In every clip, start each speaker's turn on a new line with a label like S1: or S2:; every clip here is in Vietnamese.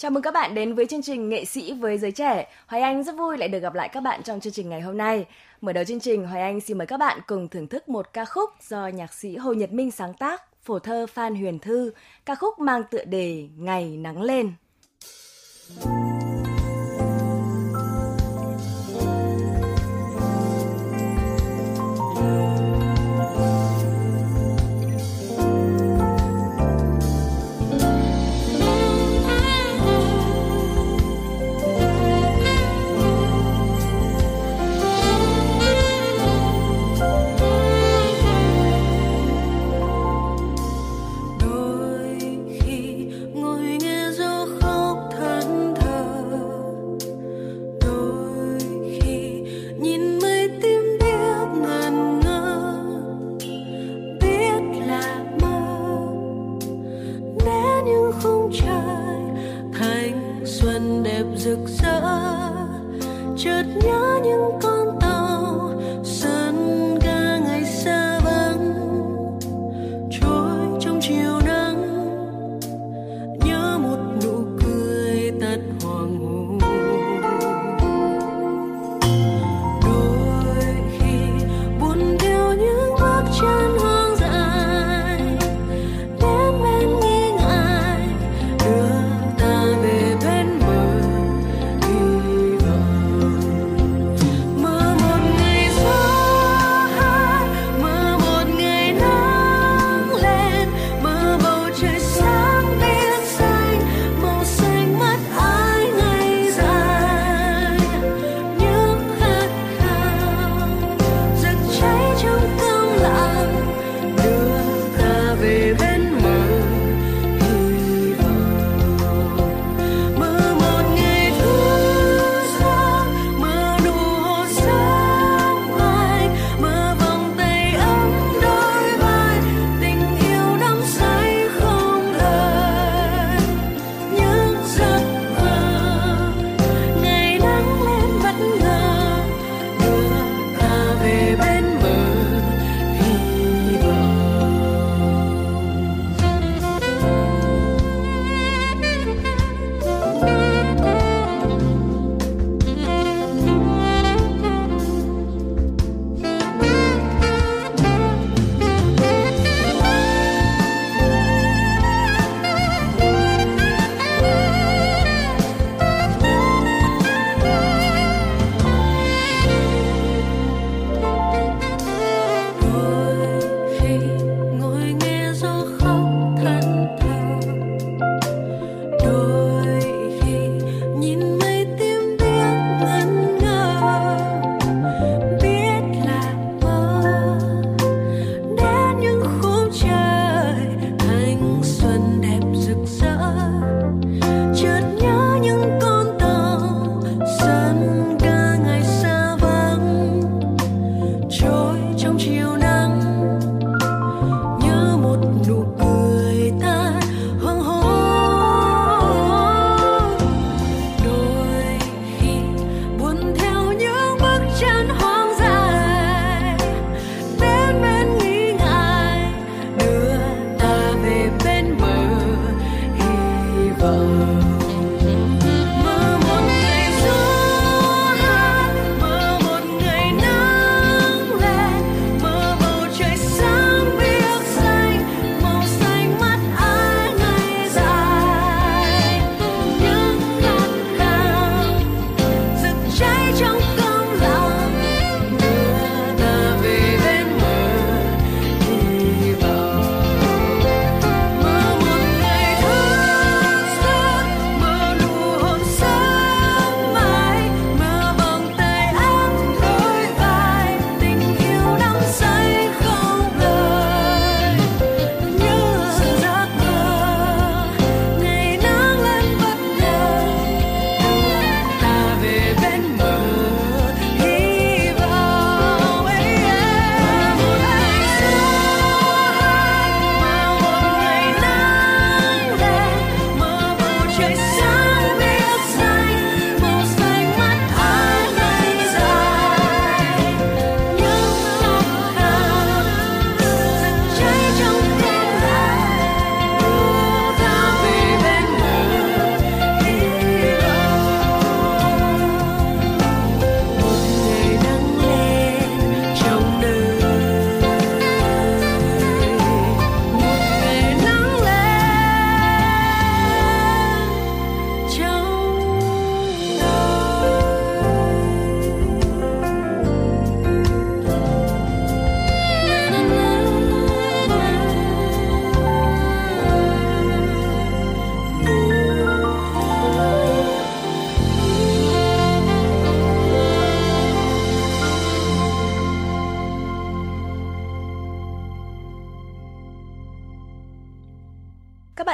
S1: Chào mừng các bạn đến với chương trình Nghệ sĩ với giới trẻ. Hoài Anh rất vui lại được gặp lại các bạn trong chương trình ngày hôm nay. Mở đầu chương trình, Hoài Anh xin mời các bạn cùng thưởng thức một ca khúc do nhạc sĩ Hồ Nhật Minh sáng tác, phổ thơ Phan Huyền Thư, ca khúc mang tựa đề Ngày nắng lên. Thank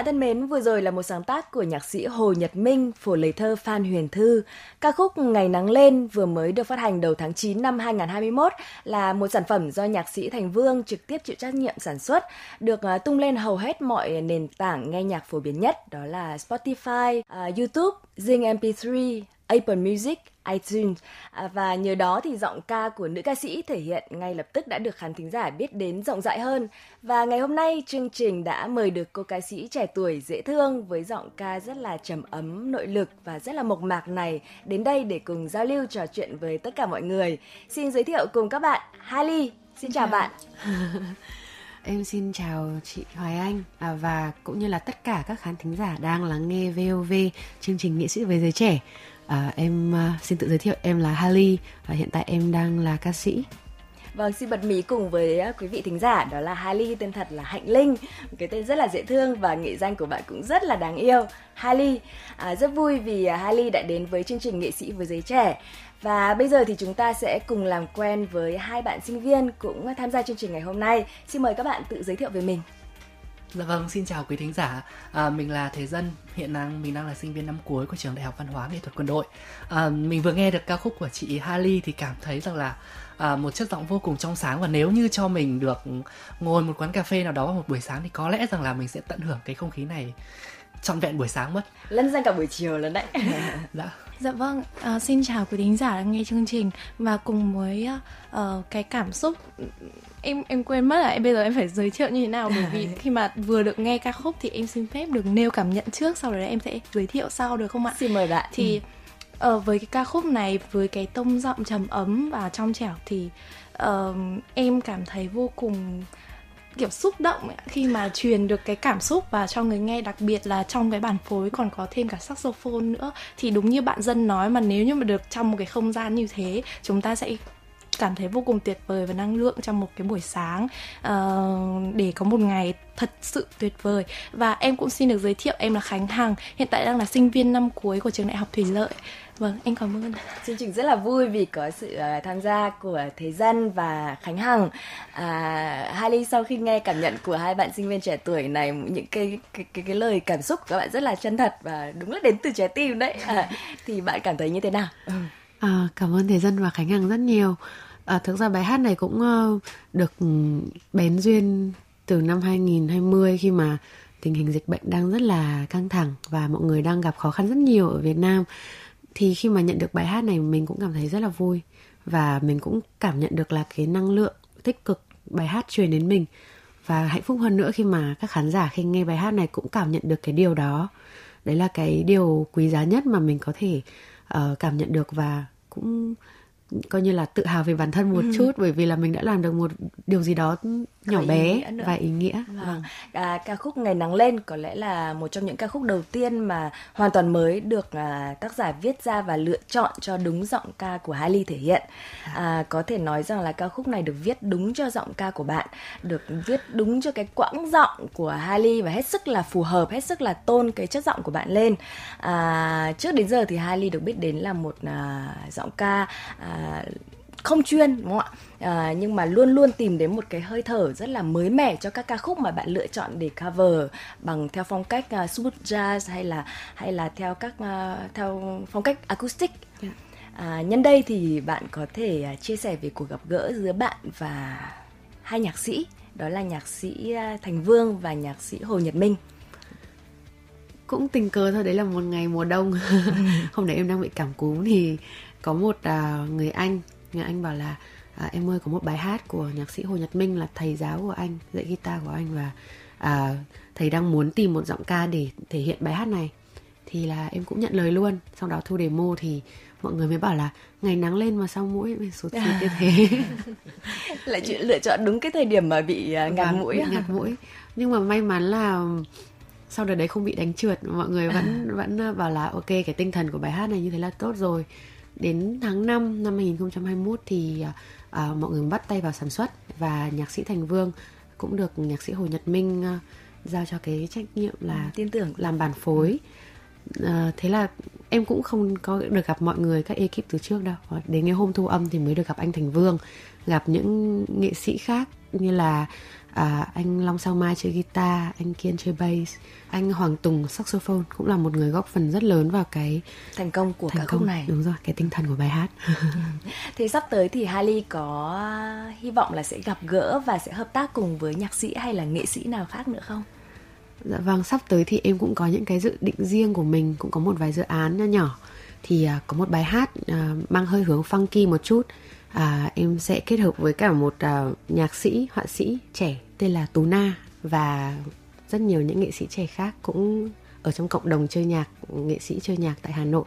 S2: thân mến, vừa rồi là một sáng tác của nhạc sĩ Hồ Nhật Minh, phổ lời thơ Phan Huyền Thư. Ca khúc Ngày Nắng Lên vừa mới được phát hành đầu tháng 9 năm 2021 là một sản phẩm do nhạc sĩ Thành Vương trực tiếp chịu trách nhiệm sản xuất, được à, tung lên hầu hết mọi nền tảng nghe nhạc phổ biến nhất, đó là Spotify, à, YouTube, Zing MP3, Apple Music, iTunes. À, và nhờ đó thì giọng ca của nữ ca sĩ thể hiện ngay lập tức đã được khán thính giả biết đến rộng rãi hơn. Và ngày hôm nay chương trình đã mời được cô ca sĩ trẻ tuổi dễ thương với giọng ca rất là trầm ấm nội lực và rất là mộc mạc này đến đây để cùng giao lưu trò chuyện với tất cả mọi người. Xin giới thiệu cùng các bạn Hali. xin chào bạn.
S3: Em xin chào chị Hoài Anh. À, và cũng như là tất cả các khán thính giả đang lắng nghe VOV chương trình nghệ sĩ với giới trẻ. À, em uh, xin tự giới thiệu em là Hali và hiện tại em đang là ca sĩ.
S2: Vâng, xin bật mí cùng với à, quý vị thính giả đó là Hali tên thật là Hạnh Linh, cái tên rất là dễ thương và nghệ danh của bạn cũng rất là đáng yêu. Hali, à, rất vui vì à, Hali đã đến với chương trình nghệ sĩ với giới trẻ. Và bây giờ thì chúng ta sẽ cùng làm quen với hai bạn sinh viên cũng tham gia chương trình ngày hôm nay. Xin mời các bạn tự giới thiệu về mình.
S4: Dạ vâng, xin chào quý thính giả. À, mình là Thế Dân, hiện đang mình đang là sinh viên năm cuối của trường Đại học Văn hóa Nghệ thuật Quân đội. À, mình vừa nghe được ca khúc của chị Hali thì cảm thấy rằng là à, một chất giọng vô cùng trong sáng và nếu như cho mình được ngồi một quán cà phê nào đó vào một buổi sáng thì có lẽ rằng là mình sẽ tận hưởng cái không khí này trọn vẹn buổi sáng mất.
S2: Lân sang cả buổi chiều lần đấy.
S5: dạ. Dạ vâng, uh, xin chào quý thính giả đang nghe chương trình và cùng với uh, cái cảm xúc em em quên mất là em bây giờ em phải giới thiệu như thế nào bởi vì khi mà vừa được nghe ca khúc thì em xin phép được nêu cảm nhận trước sau đó em sẽ giới thiệu sau được không ạ?
S2: Xin mời bạn.
S5: Thì uh, với cái ca khúc này với cái tông giọng trầm ấm và trong trẻo thì uh, em cảm thấy vô cùng kiểu xúc động ấy, khi mà truyền được cái cảm xúc và cho người nghe đặc biệt là trong cái bản phối còn có thêm cả saxophone nữa thì đúng như bạn dân nói mà nếu như mà được trong một cái không gian như thế chúng ta sẽ cảm thấy vô cùng tuyệt vời và năng lượng trong một cái buổi sáng uh, để có một ngày thật sự tuyệt vời. Và em cũng xin được giới thiệu em là Khánh Hằng hiện tại đang là sinh viên năm cuối của trường đại học Thủy Lợi. Vâng, anh cảm ơn.
S2: Chương trình rất là vui vì có sự uh, tham gia của Thế Dân và Khánh Hằng. À, Hailey sau khi nghe cảm nhận của hai bạn sinh viên trẻ tuổi này những cái cái cái, cái lời cảm xúc của các bạn rất là chân thật và đúng là đến từ trái tim đấy. À, thì bạn cảm thấy như thế nào?
S3: À, cảm ơn Thế Dân và Khánh Hằng rất nhiều. À, thực ra bài hát này cũng uh, được bén duyên từ năm 2020 khi mà tình hình dịch bệnh đang rất là căng thẳng và mọi người đang gặp khó khăn rất nhiều ở Việt Nam thì khi mà nhận được bài hát này mình cũng cảm thấy rất là vui. Và mình cũng cảm nhận được là cái năng lượng tích cực bài hát truyền đến mình. Và hạnh phúc hơn nữa khi mà các khán giả khi nghe bài hát này cũng cảm nhận được cái điều đó. Đấy là cái điều quý giá nhất mà mình có thể uh, cảm nhận được và cũng coi như là tự hào về bản thân một ừ. chút bởi vì là mình đã làm được một điều gì đó nhỏ ý bé và ý nghĩa.
S2: Vâng. vâng. À, ca khúc Ngày nắng lên có lẽ là một trong những ca khúc đầu tiên mà hoàn toàn mới được à, tác giả viết ra và lựa chọn cho đúng giọng ca của Hailey thể hiện. À, có thể nói rằng là ca khúc này được viết đúng cho giọng ca của bạn, được viết đúng cho cái quãng giọng của Hailey và hết sức là phù hợp, hết sức là tôn cái chất giọng của bạn lên. À, trước đến giờ thì Hailey được biết đến là một à, giọng ca à, không chuyên đúng không ạ? À, nhưng mà luôn luôn tìm đến một cái hơi thở rất là mới mẻ cho các ca khúc mà bạn lựa chọn để cover bằng theo phong cách uh, smooth jazz hay là hay là theo các uh, theo phong cách acoustic. Yeah. à, nhân đây thì bạn có thể uh, chia sẻ về cuộc gặp gỡ giữa bạn và hai nhạc sĩ đó là nhạc sĩ uh, Thành Vương và nhạc sĩ Hồ Nhật Minh.
S3: Cũng tình cờ thôi đấy là một ngày mùa đông. Hôm đấy em đang bị cảm cúm thì có một uh, người anh người anh bảo là à, em ơi có một bài hát của nhạc sĩ Hồ Nhật Minh là thầy giáo của anh dạy guitar của anh và à, thầy đang muốn tìm một giọng ca để thể hiện bài hát này. Thì là em cũng nhận lời luôn. Sau đó thu demo thì mọi người mới bảo là ngày nắng lên mà sau mũi sụt xịt như thế?
S2: Lại chuyện lựa chọn đúng cái thời điểm mà bị uh, ngạt mũi.
S3: bị ngạt mũi. Nhưng mà may mắn là sau đợt đấy không bị đánh trượt mọi người vẫn vẫn bảo là ok cái tinh thần của bài hát này như thế là tốt rồi đến tháng 5 năm 2021 thì à, mọi người bắt tay vào sản xuất và nhạc sĩ Thành Vương cũng được nhạc sĩ Hồ Nhật Minh à, giao cho cái trách nhiệm là ừ,
S2: tin tưởng.
S3: làm bản phối. À, thế là em cũng không có được gặp mọi người các ekip từ trước đâu. Đến cái hôm thu âm thì mới được gặp anh Thành Vương gặp những nghệ sĩ khác như là à, anh Long Sao Mai chơi guitar, anh Kiên chơi bass, anh Hoàng Tùng saxophone cũng là một người góp phần rất lớn vào cái
S2: thành công của
S3: thành
S2: ca
S3: công
S2: khúc này.
S3: Đúng rồi, cái tinh thần của bài hát.
S2: thì sắp tới thì Hailey có hy vọng là sẽ gặp gỡ và sẽ hợp tác cùng với nhạc sĩ hay là nghệ sĩ nào khác nữa không?
S3: Dạ vâng, sắp tới thì em cũng có những cái dự định riêng của mình, cũng có một vài dự án nho nhỏ. Thì à, có một bài hát à, mang hơi hướng funky một chút. À, em sẽ kết hợp với cả một à, nhạc sĩ, họa sĩ trẻ tên là Tú Na và rất nhiều những nghệ sĩ trẻ khác cũng ở trong cộng đồng chơi nhạc, nghệ sĩ chơi nhạc tại Hà Nội.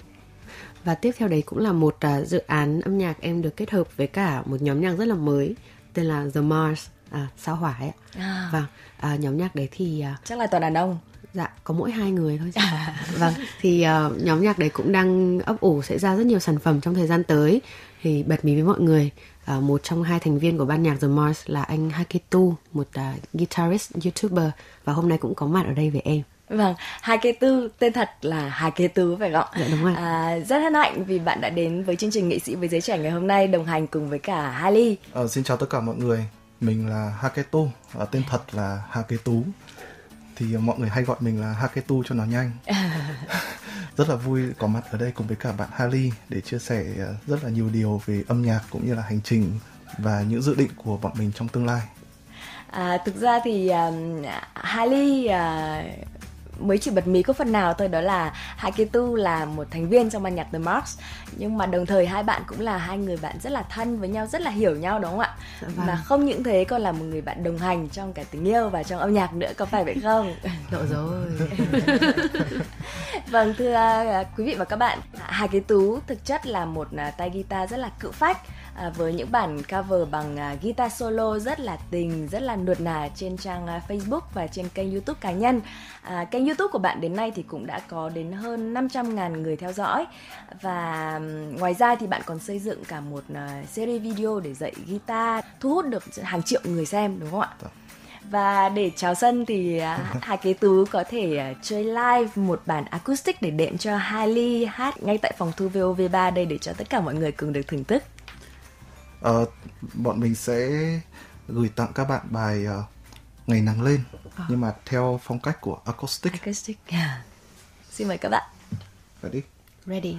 S3: Và tiếp theo đấy cũng là một à, dự án âm nhạc em được kết hợp với cả một nhóm nhạc rất là mới tên là The Mars, à, sao hỏa ấy.
S2: À,
S3: Vâng, à, nhóm nhạc đấy thì à,
S2: chắc là toàn đàn ông.
S3: Dạ, có mỗi hai người thôi chứ. vâng, thì uh, nhóm nhạc đấy cũng đang ấp ủ sẽ ra rất nhiều sản phẩm trong thời gian tới. Thì bật mí với mọi người, uh, một trong hai thành viên của ban nhạc The Mars là anh Haketu, một uh, guitarist, youtuber và hôm nay cũng có mặt ở đây với em.
S2: Vâng, Hai Kế Tư tên thật là Hai Kế Tứ phải không?
S3: Dạ, đúng rồi.
S2: À, rất hân hạnh vì bạn đã đến với chương trình nghệ sĩ với giới trẻ ngày hôm nay đồng hành cùng với cả Hailey.
S6: Ờ, xin chào tất cả mọi người, mình là Haketo, ờ, tên thật là Haketú. Thì ờ, mọi người hay gọi mình là Haketu cho nó nhanh. rất là vui có mặt ở đây cùng với cả bạn Hali để chia sẻ ờ, rất là nhiều điều về âm nhạc cũng như là hành trình và những dự định của bọn mình trong tương lai.
S2: À, thực ra thì um, Hailey à, mới chỉ bật mí có phần nào thôi đó là Haketu là một thành viên trong ban nhạc The Marks nhưng mà đồng thời hai bạn cũng là hai người bạn rất là thân với nhau rất là hiểu nhau đúng không ạ
S3: Dạ vâng.
S2: và không những thế còn là một người bạn đồng hành trong cả tình yêu và trong âm nhạc nữa có phải vậy không
S3: Lộ rồi.
S2: Vâng thưa à, quý vị và các bạn, Hà Kế Tú thực chất là một à, tay guitar rất là cự phách à, với những bản cover bằng à, guitar solo rất là tình, rất là nuột nà trên trang à, Facebook và trên kênh YouTube cá nhân. À, kênh YouTube của bạn đến nay thì cũng đã có đến hơn 500.000 người theo dõi và ngoài ra thì bạn còn xây dựng cả một à, series video để dạy guitar thu hút được hàng triệu người xem đúng không ạ? Và để chào sân thì à, Hà Kế Tú có thể à, chơi live một bản acoustic để đệm cho Hailey hát ngay tại phòng thu VOV3 đây để cho tất cả mọi người cùng được thưởng thức.
S6: Ờ, bọn mình sẽ gửi tặng các bạn bài ờ, Ngày nắng lên nhưng mà theo phong cách của acoustic.
S2: Acoustic. Xin mời các bạn.
S6: Đi.
S2: Ready.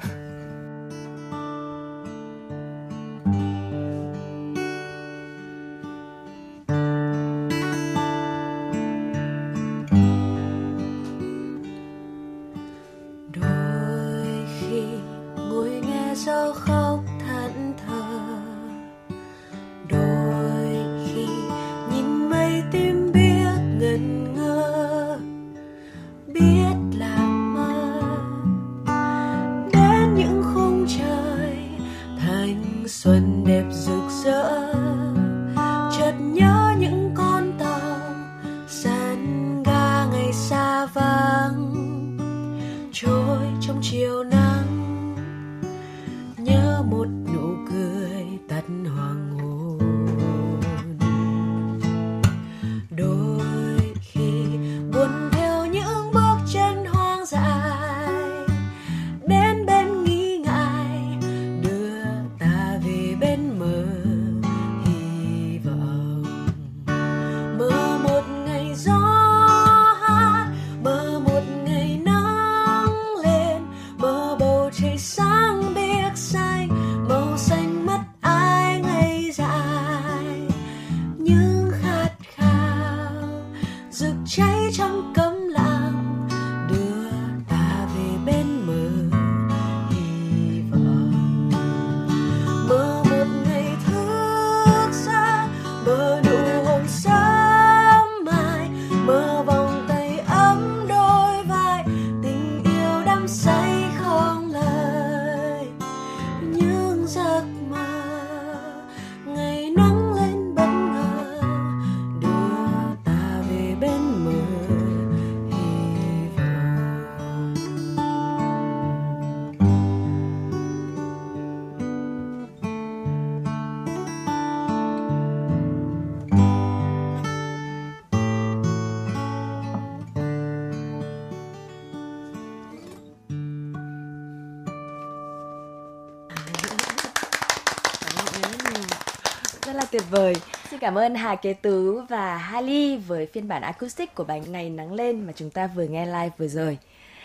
S2: Cảm ơn Hà Kế Tứ và Hali với phiên bản acoustic của bài Ngày Nắng Lên mà chúng ta vừa nghe live vừa rồi.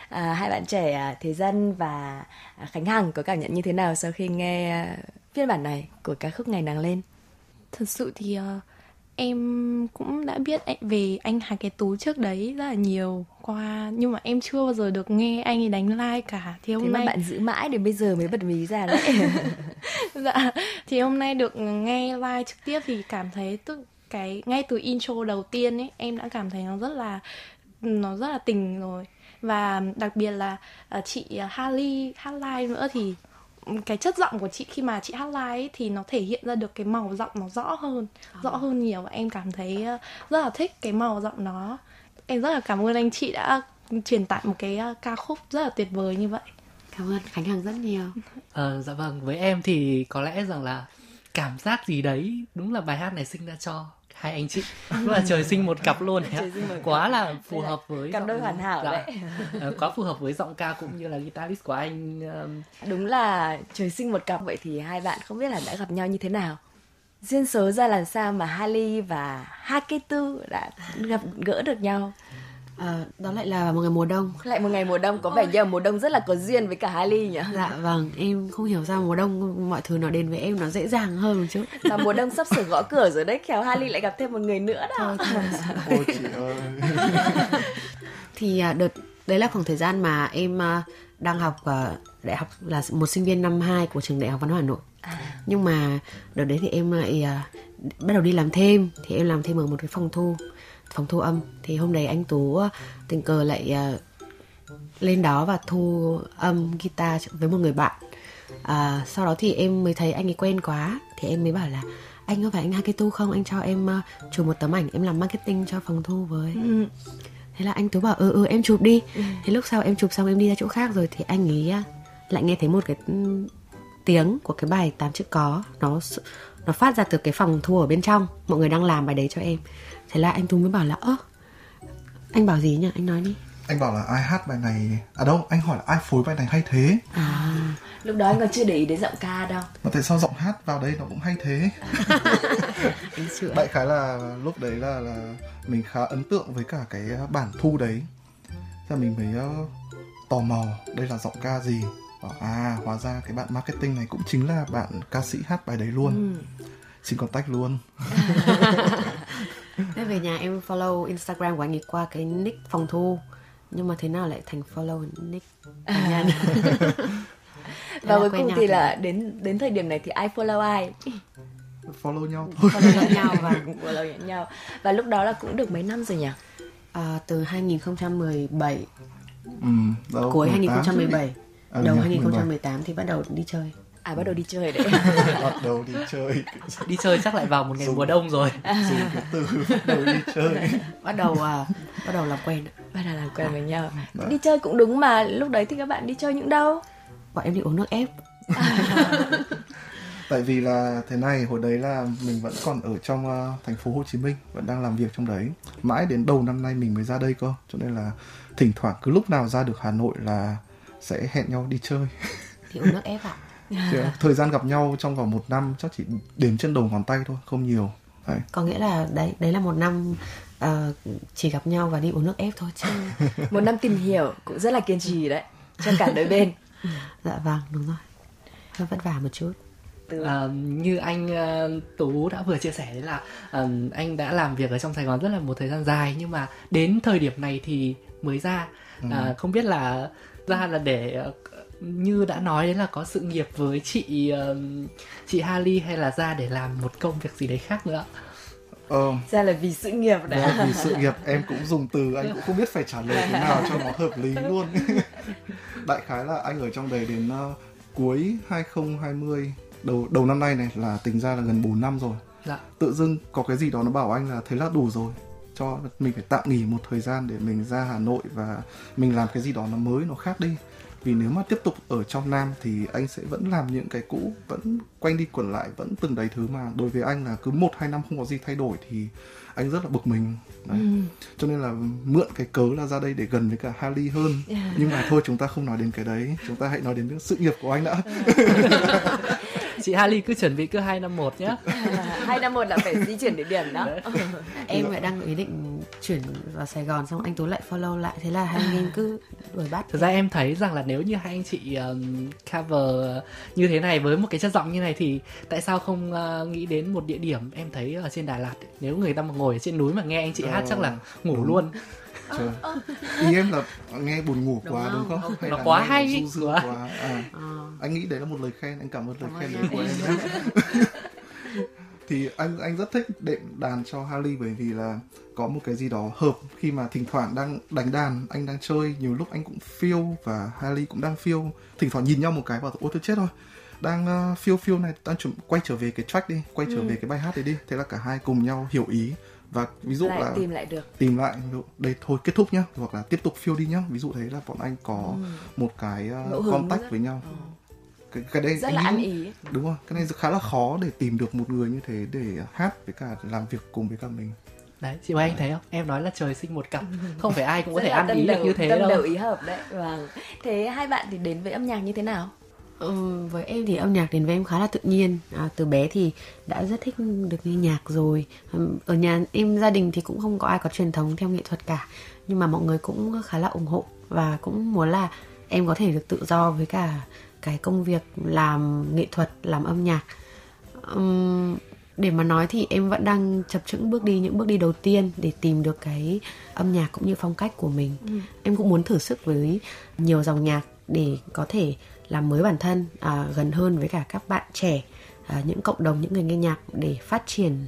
S2: À, hai bạn trẻ à, Thế Dân và à, Khánh Hằng có cảm nhận như thế nào sau khi nghe à, phiên bản này của ca khúc Ngày Nắng Lên?
S5: Thật sự thì uh, em cũng đã biết về anh Hà Kế Tú trước đấy rất là nhiều qua nhưng mà em chưa bao giờ được nghe anh ấy đánh live cả.
S2: Thì hôm thế nay bạn giữ mãi đến bây giờ mới bật mí ra đấy.
S5: Dạ. Thì hôm nay được nghe live trực tiếp thì cảm thấy tức cái ngay từ intro đầu tiên ấy em đã cảm thấy nó rất là nó rất là tình rồi. Và đặc biệt là uh, chị Harley hát live nữa thì cái chất giọng của chị khi mà chị hát live ấy, thì nó thể hiện ra được cái màu giọng nó rõ hơn à. rõ hơn nhiều. Và em cảm thấy ờ, rất là thích cái màu giọng nó em rất là cảm ơn anh chị đã truyền tải một cái ờ, ca khúc rất là tuyệt vời như vậy.
S3: Cảm ơn khánh hằng rất nhiều.
S4: Ờ, dạ vâng với em thì có lẽ rằng là cảm giác gì đấy đúng là bài hát này sinh ra cho hai anh chị. Đúng là trời sinh một cặp luôn đấy quá là phù hợp với
S2: cặp đôi hoàn hảo dạ. đấy.
S4: Ờ, quá phù hợp với giọng ca cũng như là guitarist của anh
S2: đúng là trời sinh một cặp. Vậy thì hai bạn không biết là đã gặp nhau như thế nào. Duyên số ra làm sao mà Hali và Haketu đã gặp gỡ được nhau
S3: À, đó lại là một ngày mùa đông.
S2: Lại một ngày mùa đông có vẻ như mùa đông rất là có duyên với cả Harley nhỉ?
S3: Dạ vâng em không hiểu sao mùa đông mọi thứ nó đến với em nó dễ dàng hơn một chút.
S2: Mà mùa đông sắp sửa gõ cửa rồi đấy khéo Harley lại gặp thêm một người nữa đó. Thôi,
S6: thôi chị ơi.
S3: Thì à, đợt đấy là khoảng thời gian mà em à, đang học ở đại học là một sinh viên năm 2 của trường đại học văn hóa Hà Nội. À. nhưng mà đợt đấy thì em lại bắt đầu đi làm thêm thì em làm thêm ở một cái phòng thu phòng thu âm. Thì hôm đấy anh tú ờ, tình cờ lại uh, lên đó và thu âm guitar với một người bạn. À, sau đó thì em mới thấy anh ấy quen quá. Thì em mới bảo là anh có phải anh Haketu không? Anh cho em uh, chụp một tấm ảnh em làm marketing cho phòng thu với. Ừ. thế là anh tú bảo ừ ừ em chụp đi. Ừ. thế lúc sau em chụp xong em đi ra chỗ khác rồi thì anh ấy uh, lại nghe thấy một cái tiếng của cái bài tám chữ có. Nó nó phát ra từ cái phòng thu ở bên trong. Mọi người đang làm bài đấy cho em thế là anh tú mới bảo là ơ anh bảo gì nhỉ? Anh nói đi.
S6: Anh bảo là ai hát bài này à đâu anh hỏi là ai phối bài này hay thế?
S2: À. Lúc đó anh còn chưa để ý đến giọng ca đâu.
S6: Mà tại sao giọng hát vào đây nó cũng hay thế? Đại khái là lúc đấy là là mình khá ấn tượng với cả cái bản thu đấy. Là mình mới uh, tò mò đây là giọng ca gì. Bảo à hóa ra cái bạn marketing này cũng chính là bạn ca sĩ hát bài đấy luôn. Ừ. xin contact luôn
S3: Thế về nhà em follow Instagram của anh ấy qua cái nick phòng thu. Nhưng mà thế nào lại thành follow nick cá nhân
S2: và cuối cùng thì là đến đến thời điểm này thì ai follow ai?
S6: Follow nhau thôi.
S3: follow nhau và
S2: follow nhau. Và lúc đó là cũng được mấy năm rồi nhỉ?
S3: À, từ 2017
S6: ừ, đâu,
S3: cuối 2017 à, đầu 2018 thì bắt đầu đi chơi
S2: à bắt đầu đi chơi đấy.
S6: Bắt đầu đi chơi.
S4: Đi chơi chắc lại vào một ngày dùng, mùa đông rồi.
S6: dùng cái từ bắt đầu đi chơi.
S3: Bắt đầu à, bắt đầu làm quen.
S2: Bắt đầu làm quen với nhau. Đã. đi chơi cũng đúng mà lúc đấy thì các bạn đi chơi những đâu?
S3: Bọn em đi uống nước ép.
S6: Tại vì là thế này hồi đấy là mình vẫn còn ở trong uh, thành phố Hồ Chí Minh vẫn đang làm việc trong đấy. Mãi đến đầu năm nay mình mới ra đây cơ cho nên là thỉnh thoảng cứ lúc nào ra được Hà Nội là sẽ hẹn nhau đi chơi.
S3: Thì uống nước ép ạ
S6: thời gian gặp nhau trong vòng một năm chắc chỉ đếm trên đầu ngón tay thôi không nhiều.
S3: Đấy. có nghĩa là đấy đấy là một năm uh, chỉ gặp nhau và đi uống nước ép thôi chứ.
S2: Một năm tìm hiểu cũng rất là kiên trì đấy cho cả đôi bên.
S3: Dạ vâng đúng rồi. Hơi vất vả một chút.
S4: Uh, như anh uh, tú đã vừa chia sẻ đấy là uh, anh đã làm việc ở trong sài gòn rất là một thời gian dài nhưng mà đến thời điểm này thì mới ra. Uh, ừ. không biết là ra là để uh, như đã nói đấy là có sự nghiệp với chị uh, chị Harley hay là ra để làm một công việc gì đấy khác nữa
S2: Ờ. ra là vì sự nghiệp đấy
S6: à, vì sự nghiệp em cũng dùng từ anh cũng không biết phải trả lời thế nào cho nó hợp lý luôn. Đại khái là anh ở trong đấy đến uh, cuối 2020 đầu đầu năm nay này là tính ra là gần 4 năm rồi. Dạ. tự dưng có cái gì đó nó bảo anh là thế là đủ rồi cho mình phải tạm nghỉ một thời gian để mình ra Hà Nội và mình làm cái gì đó nó mới nó khác đi vì nếu mà tiếp tục ở trong nam thì anh sẽ vẫn làm những cái cũ vẫn quanh đi quẩn lại vẫn từng đấy thứ mà đối với anh là cứ một hai năm không có gì thay đổi thì anh rất là bực mình. Đấy. Ừ. cho nên là mượn cái cớ là ra đây để gần với cả Harley hơn. Nhưng mà thôi chúng ta không nói đến cái đấy. Chúng ta hãy nói đến sự nghiệp của anh đã.
S4: Chị Harley cứ chuẩn bị cứ hai năm một nhá.
S1: Hai năm một là phải di chuyển địa điểm đó.
S3: Em lại đang ý định chuyển vào Sài Gòn xong anh Tú lại follow lại thế là hai anh em cứ đuổi bắt
S4: thực ra em thấy rằng là nếu như hai anh chị um, cover như thế này với một cái chất giọng như này thì tại sao không uh, nghĩ đến một địa điểm em thấy ở trên Đà Lạt nếu người ta mà ngồi ở trên núi mà nghe anh chị hát chắc là ngủ
S6: đúng.
S4: luôn
S6: Trời. ý em là nghe buồn ngủ
S3: Đúng
S6: quá
S3: không?
S6: đúng không hay
S4: Nó
S6: là
S4: quá hay
S6: du dương
S4: quá.
S6: quá à,
S3: Ờ.
S6: anh nghĩ đấy là một lời khen anh cảm ơn lời
S3: Cảm
S6: khen đấy của
S3: em.
S6: thì anh anh rất thích đệm đàn cho Harley bởi vì là có một cái gì đó hợp khi mà thỉnh thoảng đang đánh đàn anh đang chơi nhiều lúc anh cũng feel và Harley cũng đang feel thỉnh thoảng nhìn nhau một cái và ôi tôi chết rồi. Đang uh, feel feel này đang chuẩn quay trở về cái track đi quay trở về cái bài hát đấy đi. Thế là cả hai cùng nhau hiểu ý và ví dụ
S1: lại
S6: là
S1: tìm lại được.
S6: tìm lại ví dụ đây thôi kết thúc nhá hoặc là tiếp tục phiêu đi nhá. Ví dụ thế là bọn anh có một cái uh, contact
S1: rất-
S6: với nhau. Cái, cái đây
S1: rất
S6: anh
S1: là
S6: nghĩ-
S1: ăn ý.
S6: đúng rồi cái này khá là khó để tìm được một người như thế để hát với cả làm việc cùng với cả mình
S4: đấy chị Mai anh thấy không? Em nói là trời sinh một cặp không phải ai cũng có thể ăn ý được như thế
S1: tâm
S4: đâu.
S1: đầu ý hợp đấy vâng. Thế hai bạn thì đến với âm nhạc như thế nào?
S3: Ừ, với em thì âm nhạc đến với em khá là tự nhiên. À, từ bé thì đã rất thích được nghe nhạc rồi. Ở nhà em gia đình thì cũng không có ai có truyền thống theo nghệ thuật cả. Nhưng mà mọi người cũng khá là ủng hộ và cũng muốn là em có thể được tự do với cả cái công việc làm nghệ thuật làm âm nhạc. Ừm, để mà nói thì em vẫn đang chập chững bước đi những bước đi đầu tiên để tìm được cái âm nhạc cũng như phong cách của mình. Em cũng muốn thử sức với nhiều dòng nhạc để có thể làm mới bản thân à, gần hơn với cả các bạn trẻ à, những cộng đồng những người nghe nhạc để phát triển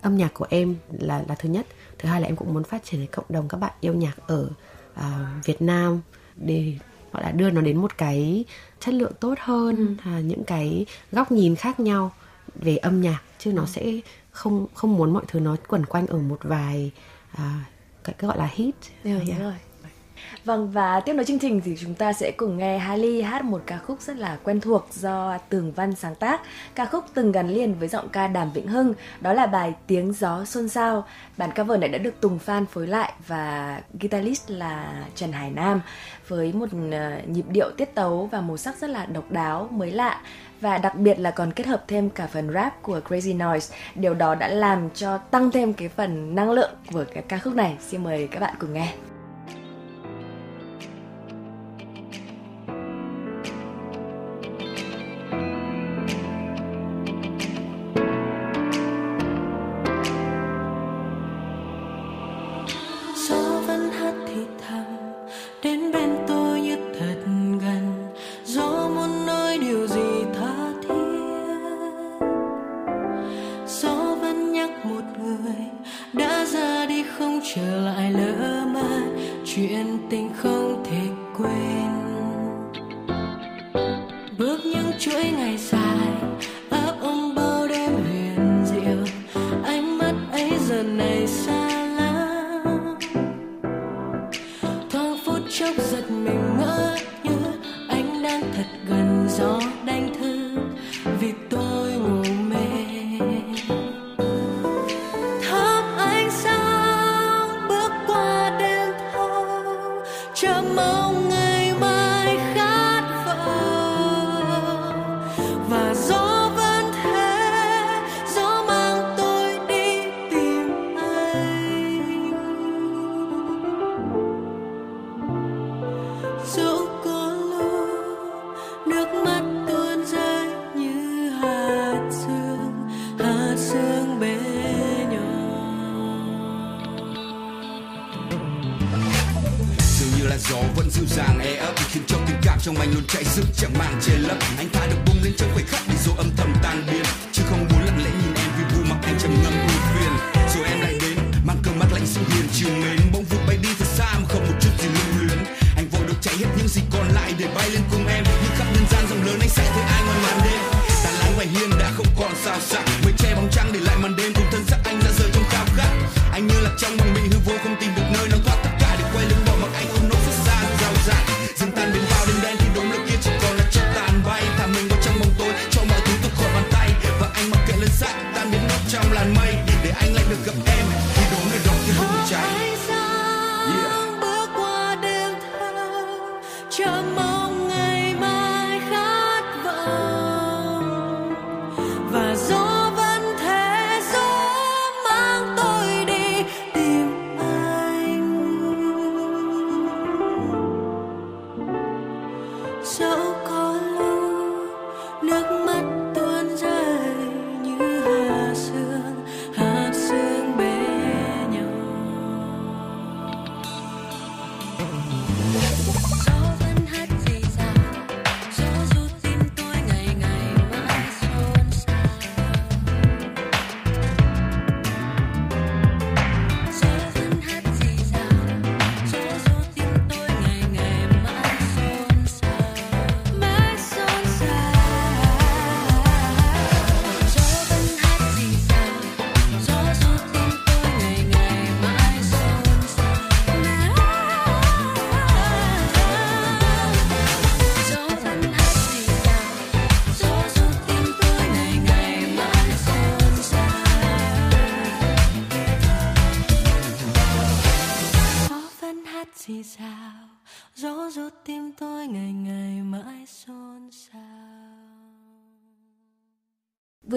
S3: âm nhạc của em là là thứ nhất. Thứ hai là em cũng muốn phát triển cái cộng đồng các bạn yêu nhạc ở à, Việt Nam để gọi là đưa nó đến một cái chất lượng tốt hơn à, những cái góc nhìn khác nhau về âm nhạc chứ nó sẽ không không muốn mọi thứ nó quẩn quanh ở một vài à, cái, cái gọi là hit
S1: Đúng
S3: Yeah.
S1: rồi. Vâng và tiếp nối chương trình thì chúng ta sẽ cùng nghe Harley hát một ca khúc rất là quen thuộc do Tường Văn sáng tác. Ca khúc từng gắn liền với giọng ca Đàm Vĩnh Hưng, đó là bài Tiếng gió xôn xao. Bản cover này đã được Tùng Phan phối lại và guitarist là Trần Hải Nam với một ờ, nhịp điệu tiết tấu và màu sắc rất là độc đáo, mới lạ và đặc biệt là còn kết hợp thêm cả phần rap của Crazy Noise. Điều đó đã làm cho tăng thêm cái phần năng lượng của cái ca khúc này. Xin mời các bạn cùng nghe.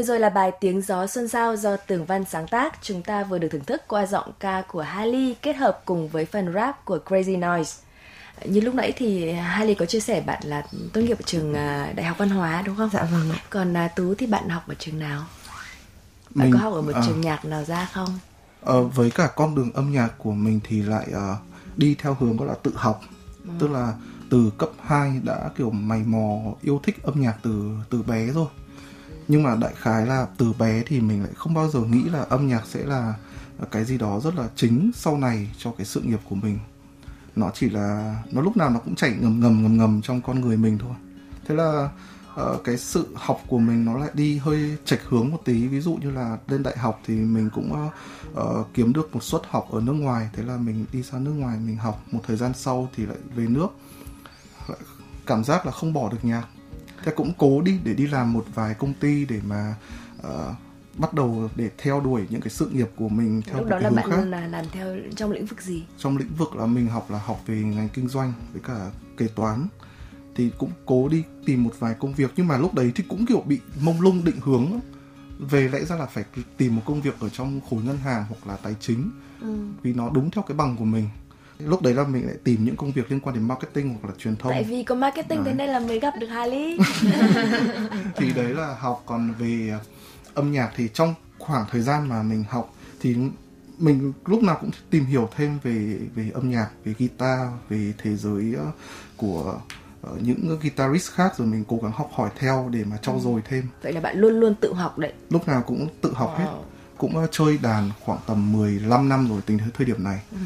S2: Vừa rồi là bài Tiếng gió xuân sao do Tường Văn sáng tác. Chúng ta vừa được thưởng thức qua giọng ca của Hailey kết hợp cùng với phần rap của Crazy Noise. Như lúc nãy thì Hailey có chia sẻ bạn là tốt nghiệp ở trường à, Đại học Văn hóa đúng không?
S3: Dạ vâng ạ.
S2: Còn à, Tú thì bạn học ở trường nào? Bạn
S6: Mình-
S2: có học ở một
S6: à.
S2: trường nhạc nào ra không?
S6: Ờ, với cả con đường âm nhạc của mình thì lại ờ, đi theo hướng gọi là tự học tức là từ cấp 2 đã kiểu mày mò yêu thích âm nhạc từ từ bé rồi nhưng mà đại khái là từ bé thì mình lại không bao giờ nghĩ là âm nhạc sẽ là cái gì đó rất là chính sau này cho cái sự nghiệp của mình. Nó chỉ là nó lúc nào nó cũng chảy ngầm ngầm ngầm ngầm trong con người mình thôi. Thế là uh, cái sự học của mình nó lại đi hơi chệch hướng một tí. Ví dụ như là lên đại học thì mình cũng uh, kiếm được một suất học ở nước ngoài. Thế là mình đi sang nước ngoài mình học. Một thời gian sau thì lại về nước. Lại cảm giác là không bỏ được nhạc thế cũng cố đi để đi làm một vài công ty để mà ờ, bắt đầu để theo đuổi những cái sự nghiệp của mình theo
S2: lúc đó là bạn
S6: khác.
S2: là làm theo trong lĩnh vực gì?
S6: trong lĩnh vực là mình học là học về ngành kinh doanh với cả kế toán. Thì cũng cố đi tìm một vài công việc nhưng mà lúc đấy thì cũng kiểu bị mông lung định hướng về lẽ ra là phải tìm một công việc ở trong khối ngân hàng hoặc là tài chính. Vì nó đúng theo cái bằng của mình lúc đấy là mình lại tìm những công việc liên quan đến marketing hoặc là truyền thông
S2: Tại vì có marketing thế
S6: Đấy.
S2: nên là mới gặp được Hailey.
S6: thì đấy là học còn về ờ, âm nhạc thì trong khoảng thời gian mà mình học thì mình lúc nào cũng tìm hiểu thêm về về âm nhạc về guitar về thế giới ờ, của ờ, những guitarist khác rồi mình cố gắng học hỏi theo để mà trau dồi thêm
S2: Vậy là bạn luôn luôn tự học đấy.
S6: lúc nào cũng tự học hết
S2: Wow.
S6: cũng ờ, chơi đàn khoảng tầm 15 năm rồi tính tới thời điểm này Ờ,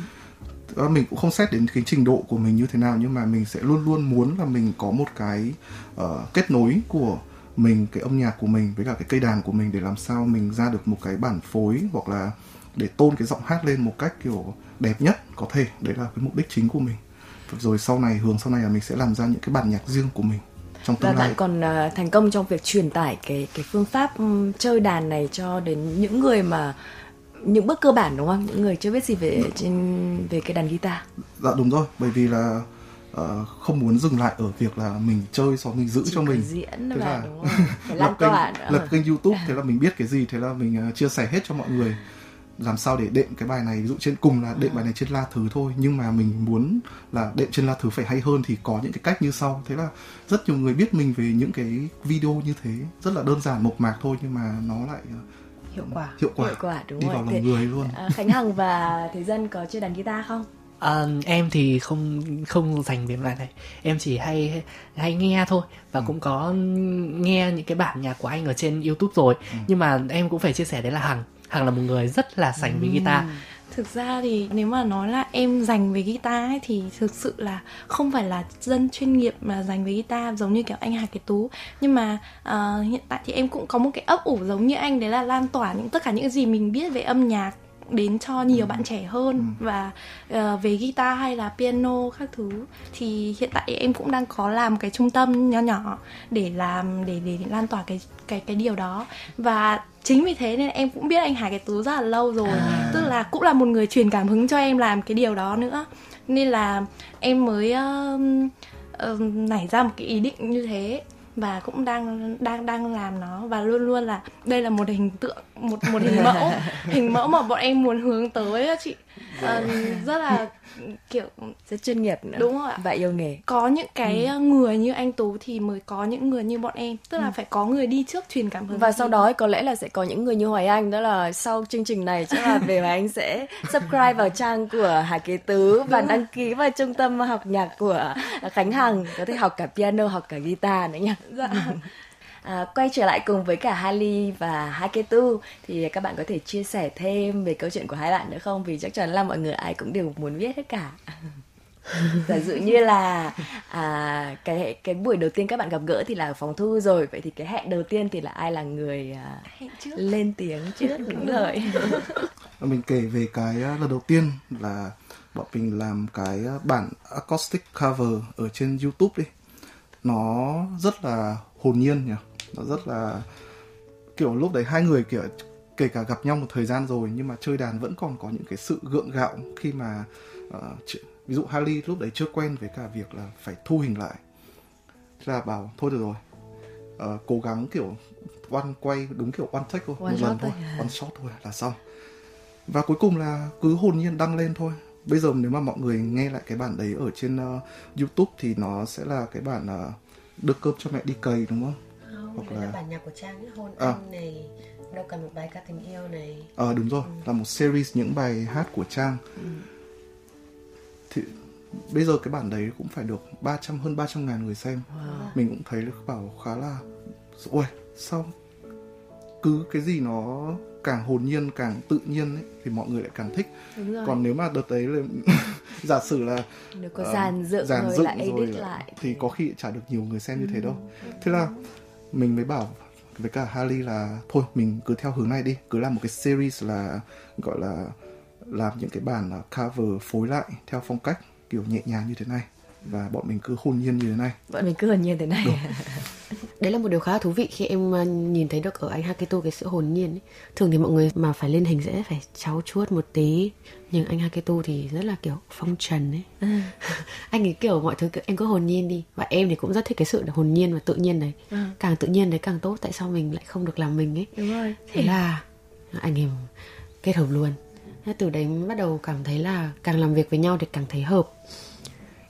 S6: mình cũng không xét đến cái trình độ của mình như thế nào nhưng mà mình sẽ luôn luôn muốn là mình có một cái ờ, kết nối của mình cái âm nhạc của mình với cả cái cây đàn của mình để làm sao mình ra được một cái bản phối hoặc là để tôn cái giọng hát lên một cách kiểu đẹp nhất có thể. Đấy là cái mục đích chính của mình. Rồi sau này hướng sau này là mình sẽ làm ra những cái bản nhạc riêng của mình trong
S2: Và
S6: tương lai.
S2: bạn còn à, thành công trong việc truyền tải cái cái phương pháp ừm, chơi đàn này cho đến những người mà những bước cơ bản đúng không? Những người chưa biết gì về trên về cái đàn guitar.
S6: Dạ đúng rồi, bởi vì là ờ, không muốn dừng lại ở việc là mình chơi sau mình giữ
S2: Chỉ
S6: cho mình.
S2: diễn
S6: Thế là
S2: đúng không? Phải
S6: lập kênh, lập kênh YouTube thế là mình biết cái gì thế là mình ờ, chia sẻ hết cho mọi người làm sao để đệm cái bài này ví dụ trên cùng là đệm bài này trên la thứ thôi nhưng mà mình muốn là đệm trên la thứ phải hay hơn thì có những cái cách như sau thế là rất nhiều người biết mình về những cái video như thế rất là đơn giản mộc mạc thôi nhưng mà nó lại ờ,
S3: hiệu quả.
S6: Hiệu quả,
S2: Hiệu quả, đúng
S6: đi
S2: rồi.
S6: vào
S2: Thế-
S6: lòng người luôn.
S2: À, Khánh Hằng và Thế Dân có chơi đàn guitar không?
S4: À, em thì không không dành về bài này. Em chỉ hay hay nghe thôi và cũng có nghe những cái bản nhạc của anh ở trên YouTube rồi. Nhưng mà em cũng phải chia sẻ đấy là Hằng. Hằng là một người rất là sành với guitar
S5: Thực ra thì nếu mà nói là em dành về guitar ấy, thì thực sự là không phải là dân chuyên nghiệp mà dành về guitar giống như kiểu anh Hà Cái Tú. Nhưng mà uh, hiện tại thì em cũng có một cái ấp ủ giống như anh đấy là lan tỏa những tất cả những gì mình biết về âm nhạc đến cho nhiều bạn trẻ hơn và ờ, về guitar hay là piano các thứ thì hiện tại em cũng đang có làm cái trung tâm nhỏ nhỏ để làm để để lan tỏa cái cái cái điều đó. Và chính vì thế nên em cũng biết anh Hải cái Tú rất là lâu rồi tức là cũng là một người truyền cảm hứng cho em làm cái điều đó nữa. Nên là em mới um, um, nảy ra một cái ý định như thế và cũng đang đang đang làm nó. Và luôn luôn là đây là một hình tượng một một hình mẫu. Hình mẫu mà bọn em muốn hướng tới á Ờ, rất là kiểu
S2: rất chuyên nghiệp nữa.
S5: Đúng rồi ạ.
S2: và yêu nghề.
S5: Có những cái ờ, người như anh tú thì mới có những người như bọn em. Tức là phải có người đi trước truyền cảm hứng
S2: và sau đó có lẽ là sẽ có những người như Hoài Anh. Đó là sau chương trình này chắc là về Hoài Anh sẽ subscribe vào trang của Hà Kế Tứ và đăng ký vào trung tâm học nhạc của Khánh Hằng. Có thể học cả piano học cả guitar nữa nha.
S5: dạ
S2: À, quay trở lại cùng với cả Hali và Haketu thì các bạn có thể chia sẻ thêm về câu chuyện của hai bạn nữa không? Vì chắc chắn là mọi người ai cũng đều muốn biết hết cả. Giả dụ như là à, cái cái buổi đầu tiên các bạn gặp gỡ thì là ở phòng thu rồi. Vậy thì cái hẹn đầu tiên thì là ai là người à,
S5: hẹn trước.
S2: lên tiếng trước? Đúng rồi.
S6: Mình kể về cái uh, lần đầu tiên là bọn mình làm cái uh, bản acoustic cover ở trên YouTube đi. Nó rất là hồn nhiên nhỉ nó rất là kiểu lúc đấy hai người kiểu kể cả gặp nhau một thời gian rồi nhưng mà chơi đàn vẫn còn có những cái sự gượng gạo khi mà uh, ví dụ Harley lúc đấy chưa quen với cả việc là phải thu hình lại. Thế là bảo thôi được rồi Ờ, cố gắng kiểu one quay đúng kiểu one take thôi
S2: One
S6: một lần thôi
S2: thôi.
S6: one shot thôi là xong. Và cuối cùng là cứ hồn nhiên đăng lên thôi. Bây giờ nếu mà mọi người nghe lại cái bản đấy ở trên ờ, YouTube thì nó sẽ là cái bản uh, đưa cơm cho mẹ đi cày đúng Không, Hoặc
S3: là
S6: là-
S3: bản nhạc của Trang ấy, hôn
S6: À.
S3: anh này, đâu cần một bài ca tình yêu này.
S6: Ờ đúng rồi, là một series những bài hát của Trang. Thì bây giờ cái bản đấy cũng phải được 300 hơn 300 ngàn người xem. Mình cũng thấy là bảo khá là ôi sao cứ cái gì nó càng hồn nhiên càng tự nhiên ấy thì mọi người lại càng thích.
S2: đúng rồi
S6: Còn nếu mà đợt đấy là giả sử là
S2: nếu có
S6: ờ,
S2: dàn dựng
S6: dàn
S2: rồi
S6: dựng
S2: lại edit
S6: rồi
S2: lại
S6: thì có khi chả được nhiều người xem như thế đâu. Thế là mình mới bảo với cả Harley là thôi mình cứ theo hướng này đi, cứ làm một cái series là gọi là làm những cái bản cover phối lại theo phong cách kiểu nhẹ nhàng như thế này và bọn mình cứ hồn nhiên như thế này.
S2: bọn mình cứ hồn nhiên thế này.
S3: Đấy là một điều khá là thú vị khi em ờ, nhìn thấy được ở anh Haketo cái sự hồn nhiên ấy. Thường thì mọi người mà phải lên hình sẽ phải cháu chuốt một tí. Nhưng anh Haketo thì rất là kiểu phong trần ấy. Anh ấy kiểu mọi thứ cứ- em cứ hồn nhiên đi. Và em thì cũng rất thích cái sự hồn nhiên và tự nhiên đấy. Càng tự nhiên đấy càng tốt Tại sao mình lại không được làm mình ấy?
S2: Đúng rồi.
S3: Thế là anh em kết hợp luôn. Thế Từ đấy bắt đầu cảm thấy là càng làm việc với nhau thì càng thấy hợp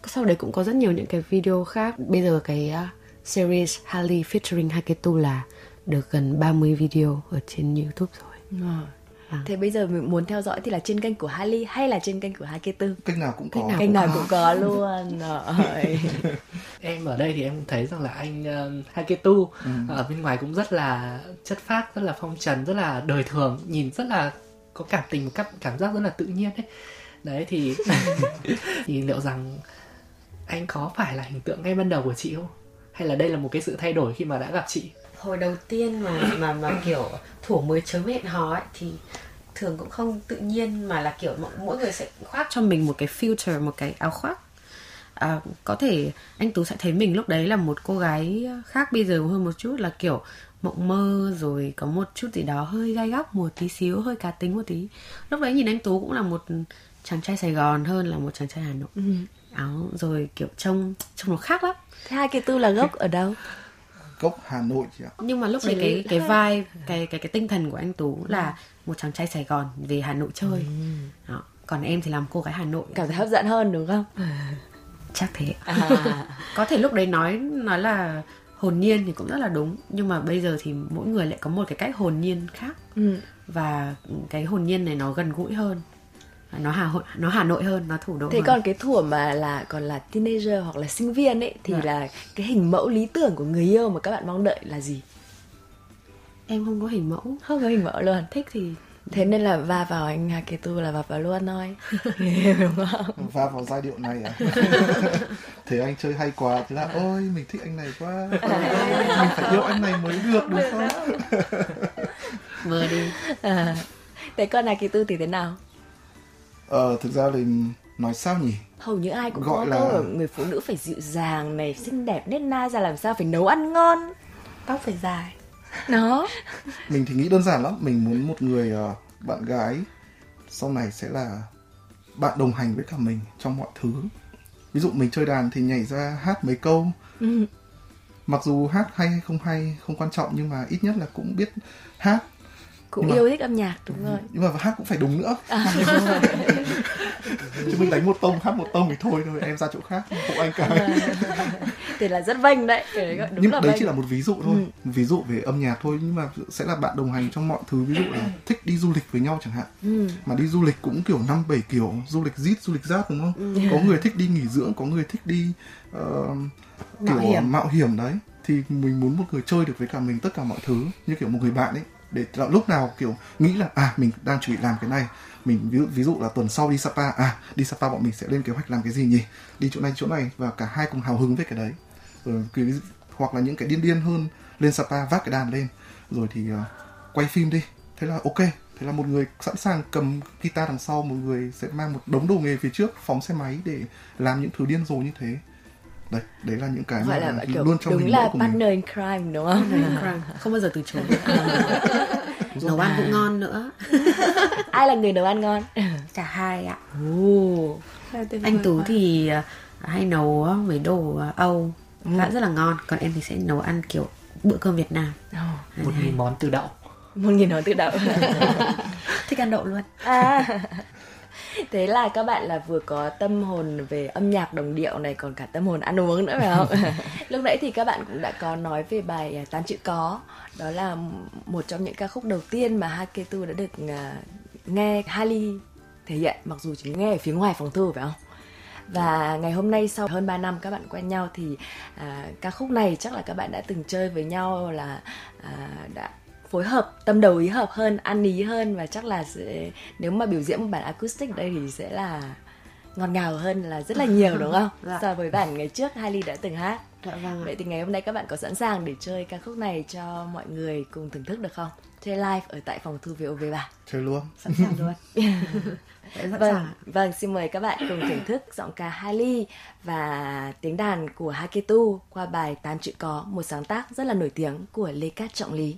S3: Sau đấy cũng có rất nhiều những cái video khác. Bây giờ cái uh, series Harley featuring Haketu là được gần 30 video ở trên YouTube rồi. À.
S2: thế bây giờ mình muốn theo dõi thì là trên kênh của Hali hay là trên kênh của Haketu
S6: Cách nào cũng có.
S3: nào
S2: kênh nào cũng có luôn. Rồi
S4: em ở đây thì em cũng thấy rằng là anh uh, Haketu ở bên ngoài cũng rất là chất phác rất là phong trần rất là đời thường nhìn rất là có cảm tình một cách cảm giác rất là tự nhiên đấy đấy thì thì liệu rằng anh có phải là hình tượng ngay ban đầu của chị không? Hay là đây là một cái sự thay đổi khi mà đã gặp chị?
S3: Hồi đầu tiên mà mà mà kiểu thủ mới chớm hẹn hò ấy thì thường cũng không tự nhiên mà là kiểu mỗi, người sẽ khoác cho mình một cái filter một cái áo khoác. À, có thể anh tú sẽ thấy mình lúc đấy là một cô gái khác bây giờ hơn một chút là kiểu mộng mơ rồi có một chút gì đó hơi gai góc một tí xíu hơi cá tính một tí. Lúc đấy nhìn anh tú cũng là một chàng trai sài gòn hơn là một chàng trai hà nội áo rồi kiểu trông trông nó khác lắm.
S2: Thế Haketu là gốc ở đâu?
S6: Gốc Hà Nội chị ạ.
S3: nhưng mà lúc đấy cái cái vibe cái cái cái tinh thần của anh tú là một chàng trai sài gòn về hà nội chơi. Đó. còn em thì làm cô gái hà nội.
S2: Cảm thấy hấp dẫn hơn đúng không?
S3: Chắc thế.
S2: À,
S3: có thể lúc đấy nói nói là hồn nhiên thì cũng rất là đúng. Nhưng mà bây giờ thì mỗi người lại có một cái cách hồn nhiên khác.
S2: Ừ.
S3: và cái hồn nhiên này nó gần gũi hơn nó hà hội nó hà nội hơn nó thủ đô
S2: thế
S3: hơn.
S2: còn cái thuở mà là còn là teenager hoặc là sinh viên ấy thì
S3: Dạ.
S2: là cái hình mẫu lý tưởng của người yêu mà các bạn mong đợi là gì
S3: em không có hình mẫu
S2: không có hình mẫu luôn
S3: thích thì
S2: thế nên là va vào anh Haketu là va vào luôn thôi đúng không
S6: Va vào giai điệu này à. Thế anh chơi hay quá, thế là ôi mình thích anh này quá. Ôi, mình phải yêu anh này mới được đúng không?
S3: vừa đi
S2: à. thế còn Haketu thì thế nào
S6: Ờ thực ra thì nói sao nhỉ?
S2: hầu như ai cũng
S6: Gọi
S2: có
S6: là-
S2: câu là người phụ nữ phải dịu dàng này xinh đẹp nết na ra làm sao phải nấu ăn ngon.
S5: Tóc phải dài.
S2: Nó
S6: mình thì nghĩ đơn giản lắm mình muốn một người ờ, bạn gái sau này sẽ là bạn đồng hành với cả mình trong mọi thứ. Ví dụ mình chơi đàn thì nhảy ra hát mấy câu. Mặc dù hát hay hay không hay không quan trọng nhưng mà ít nhất là cũng biết hát
S2: cũng
S1: Nhưng mà-
S2: yêu thích âm nhạc đúng rồi.
S1: Nhưng mà hát cũng phải đúng nữa.
S2: À,
S1: chứ mình đánh một tông hát một tông thì thôi thôi em ra chỗ khác hộ anh cái.
S2: Thì là rất vênh đấy. Cái đấy đúng
S1: nhưng
S2: là
S1: đấy
S2: vênh
S1: chỉ là một ví dụ thôi.
S2: Ừ.
S1: ví dụ về âm nhạc thôi nhưng mà sẽ là bạn đồng hành trong mọi thứ. Ví dụ là thích đi du lịch với nhau chẳng hạn.
S2: Ừ.
S1: mà đi du lịch cũng kiểu năm bảy kiểu du lịch zit du lịch giáp đúng không?
S2: Ừ.
S1: có người thích đi nghỉ dưỡng có người thích đi ờ, kiểu
S3: Mạo hiểm.
S1: mạo hiểm đấy. Thì mình muốn một người chơi được với cả mình tất cả mọi thứ như kiểu một người bạn ấy để lúc nào kiểu nghĩ là à mình đang chuẩn bị làm cái này. Mình ví dụ, ví dụ là tuần sau đi Sapa à đi Sapa bọn mình sẽ lên kế hoạch làm cái gì nhỉ? Đi chỗ này chỗ này và cả hai cùng hào hứng với cái đấy. Rồi cái, hoặc là những cái điên điên hơn lên Sapa vác cái đàn lên. Rồi thì uh, quay phim đi. Thế là ok. Thế là một người sẵn sàng cầm guitar đằng sau một người sẽ mang một đống đồ nghề phía trước phóng xe máy để làm những thứ điên rồ như thế đấy đấy là những cái
S2: gọi
S1: mà
S2: là kiểu
S1: luôn trong
S2: đúng
S1: hình
S2: là
S1: của mình.
S2: partner in crime đúng không?
S3: Không bao giờ từ chối. Nấu ăn cũng ngon nữa.
S2: Ai là người nấu ăn ngon?
S3: Cả hai ạ.
S2: Ồ.
S3: anh tú thì à, hay nấu mấy đồ à, âu. Ăn rất là ngon. Còn em thì sẽ nấu ăn kiểu bữa cơm việt nam.
S2: Ồ,
S4: một nghìn món từ đậu.
S2: Một nghìn nói tự đậu.
S3: Thích ăn đậu luôn.
S2: À. thế là các bạn là vừa có tâm hồn về âm nhạc đồng điệu này còn cả tâm hồn ăn uống nữa phải không? Lúc nãy thì các bạn cũng đã có nói về bài à, tám chữ có. Đó là một trong những ca khúc đầu tiên mà Haketu đã được à, nghe Hali thể hiện mặc dù chỉ nghe ở phía ngoài phòng thu phải không? Và ngày hôm nay sau hơn 3 năm các bạn quen nhau thì à, ca khúc này chắc là các bạn đã từng chơi với nhau là à, đã phối hợp tâm đầu ý hợp hơn ăn ý hơn và chắc là sẽ, nếu mà biểu diễn một bản acoustic ở đây thì sẽ là ngọt ngào hơn là rất là nhiều đúng không?
S3: Dạ.
S2: so với bản ngày trước Hailey đã từng hát.
S3: Dạ vâng
S2: vậy thì ngày hôm nay các bạn có sẵn sàng để chơi ca khúc này cho mọi người cùng thưởng thức được không? Chơi live ở tại phòng thu VOV ba.
S1: Chơi luôn.
S3: Sẵn sàng luôn. Sẵn
S2: Vâng,
S3: sàng
S2: vâng, xin mời các bạn cùng thưởng thức giọng ca Hailey và tiếng đàn của Haketu qua bài Tám chữ có, một sáng tác rất là nổi tiếng của Lê Cát Trọng Lý.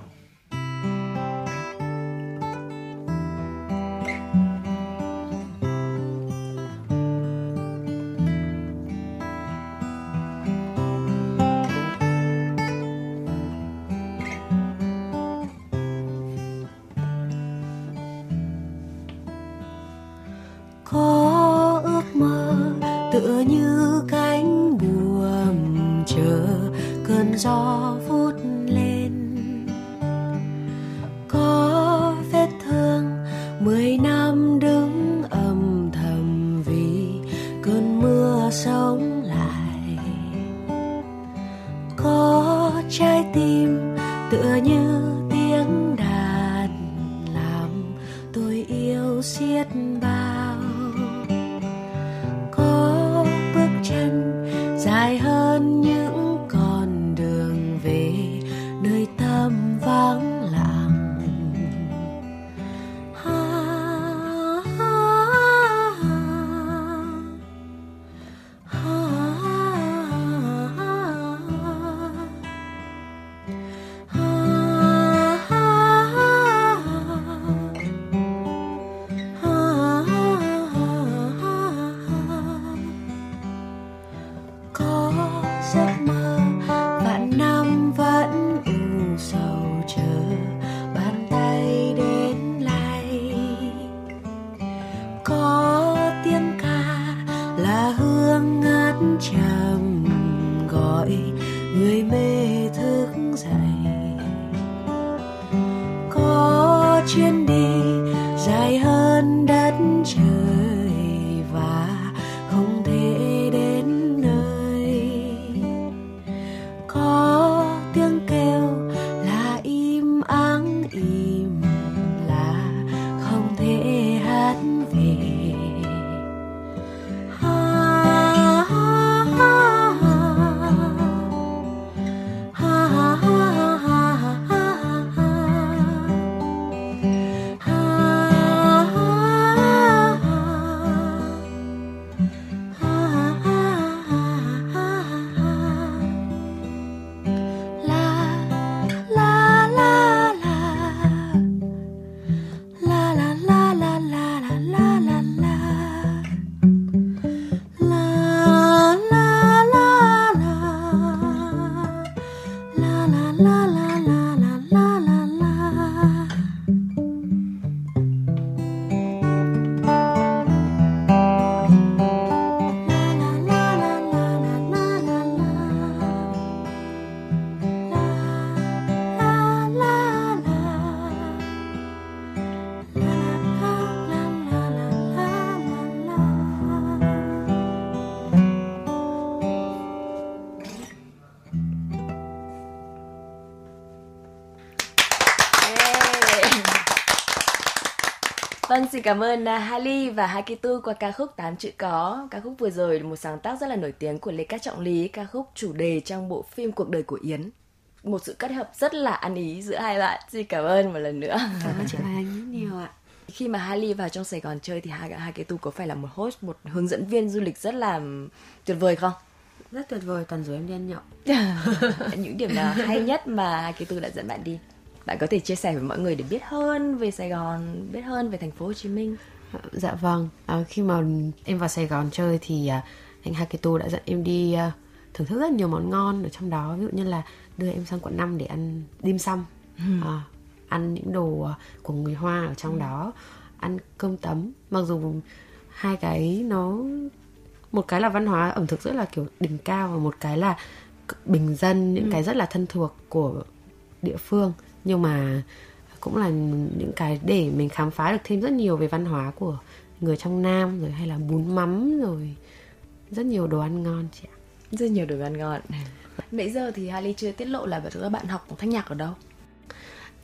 S2: Vâng, xin cảm ơn uh, Hali và Hakitu qua ca khúc Tám chữ có. Ca khúc vừa rồi là một sáng tác rất là nổi tiếng của Lê Cát Trọng Lý, ca khúc chủ đề trong bộ phim Cuộc đời của Yến. Một sự kết hợp rất là ăn ý giữa hai bạn. Xin cảm ơn một lần nữa.
S3: Cảm ơn chị Hoài Anh nhiều ạ.
S2: Khi mà Hali vào trong Sài Gòn chơi thì Hakitu có phải là một host, một hướng dẫn viên du lịch rất là tuyệt vời không?
S3: Rất tuyệt vời, toàn rủ em đi ăn nhậu.
S2: Những điểm nào hay nhất mà Hakitu đã dẫn bạn đi? Bạn có thể chia sẻ với mọi người để biết hơn về Sài Gòn, biết hơn về thành phố Hồ Chí Minh.
S3: Dạ vâng, à, khi mà em vào Sài Gòn chơi thì à, anh Haketo đã dẫn em đi à, thưởng thức rất nhiều món ngon ở trong đó, ví dụ như là đưa em sang quận 5 để ăn dim sum, ừ. à, ăn những đồ à, của người Hoa ở trong ừ. đó, ăn cơm tấm. Mặc dù hai cái nó một cái là văn hóa ẩm thực rất là kiểu đỉnh cao và một cái là bình dân những ừ. cái rất là thân thuộc của địa phương nhưng mà cũng là những cái để mình khám phá được thêm rất nhiều về văn hóa của người trong Nam rồi hay là bún mắm rồi rất nhiều đồ ăn ngon chị ạ.
S2: Rất nhiều đồ ăn ngon. Nãy giờ thì Harley chưa tiết lộ là các bạn học thanh nhạc ở đâu?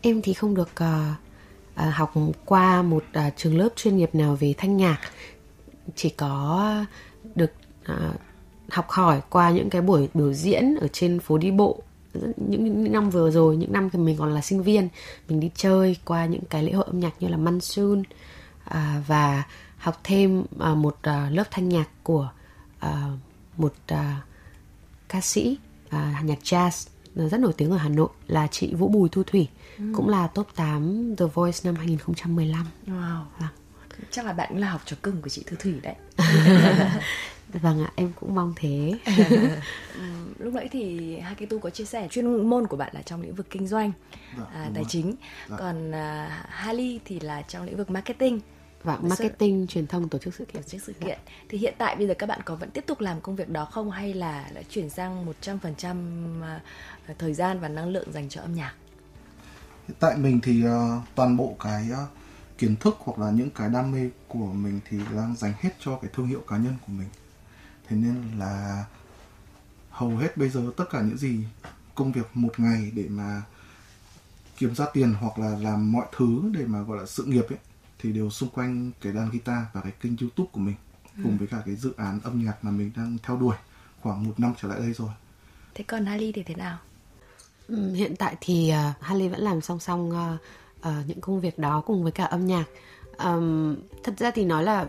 S3: Em thì không được uh, uh, học qua một uh, trường lớp chuyên nghiệp nào về thanh nhạc. Chỉ có được uh, học hỏi qua những cái buổi biểu diễn ở trên phố đi bộ những, những năm vừa rồi những năm khi mình còn là sinh viên mình đi chơi qua những cái lễ hội âm nhạc như là Monsoon à, và học thêm à, một à, lớp thanh nhạc của à, một à, ca sĩ à, nhạc jazz rất nổi tiếng ở Hà Nội là chị Vũ Bùi Thu Thủy ừ. cũng là top 8 The Voice năm 2015. Wow.
S2: Vâng. Chắc là bạn cũng là học trò cưng của chị Thu Thủy đấy.
S3: vâng ạ em cũng mong thế.
S2: Lúc nãy thì Haketu có chia sẻ chuyên môn của bạn là trong lĩnh vực kinh doanh dạ, à, tài chính. Dạ. còn à, Hali thì là trong lĩnh vực marketing.
S3: Và marketing sự... truyền thông tổ chức sự kiện.
S2: Tổ chức sự kiện. Dạ. thì hiện tại bây giờ các bạn có vẫn tiếp tục làm công việc đó không hay là đã chuyển sang 100% à, thời gian và năng lượng dành cho âm nhạc?
S6: Hiện tại mình thì uh, toàn bộ cái uh, kiến thức hoặc là những cái đam mê của mình thì đang dành hết cho cái thương hiệu cá nhân của mình thế nên là hầu hết bây giờ tất cả những gì công việc một ngày để mà kiếm ra tiền hoặc là làm mọi thứ để mà gọi là sự nghiệp ấy thì đều xung quanh cái đàn guitar và cái kênh youtube của mình ừ. cùng với cả cái dự án âm nhạc mà mình đang theo đuổi khoảng một năm trở lại đây rồi.
S2: Thế còn Harley thì thế nào?
S3: Ừ, hiện tại thì uh, Harley vẫn làm song song uh, uh, những công việc đó cùng với cả âm nhạc. Um, thật ra thì nói là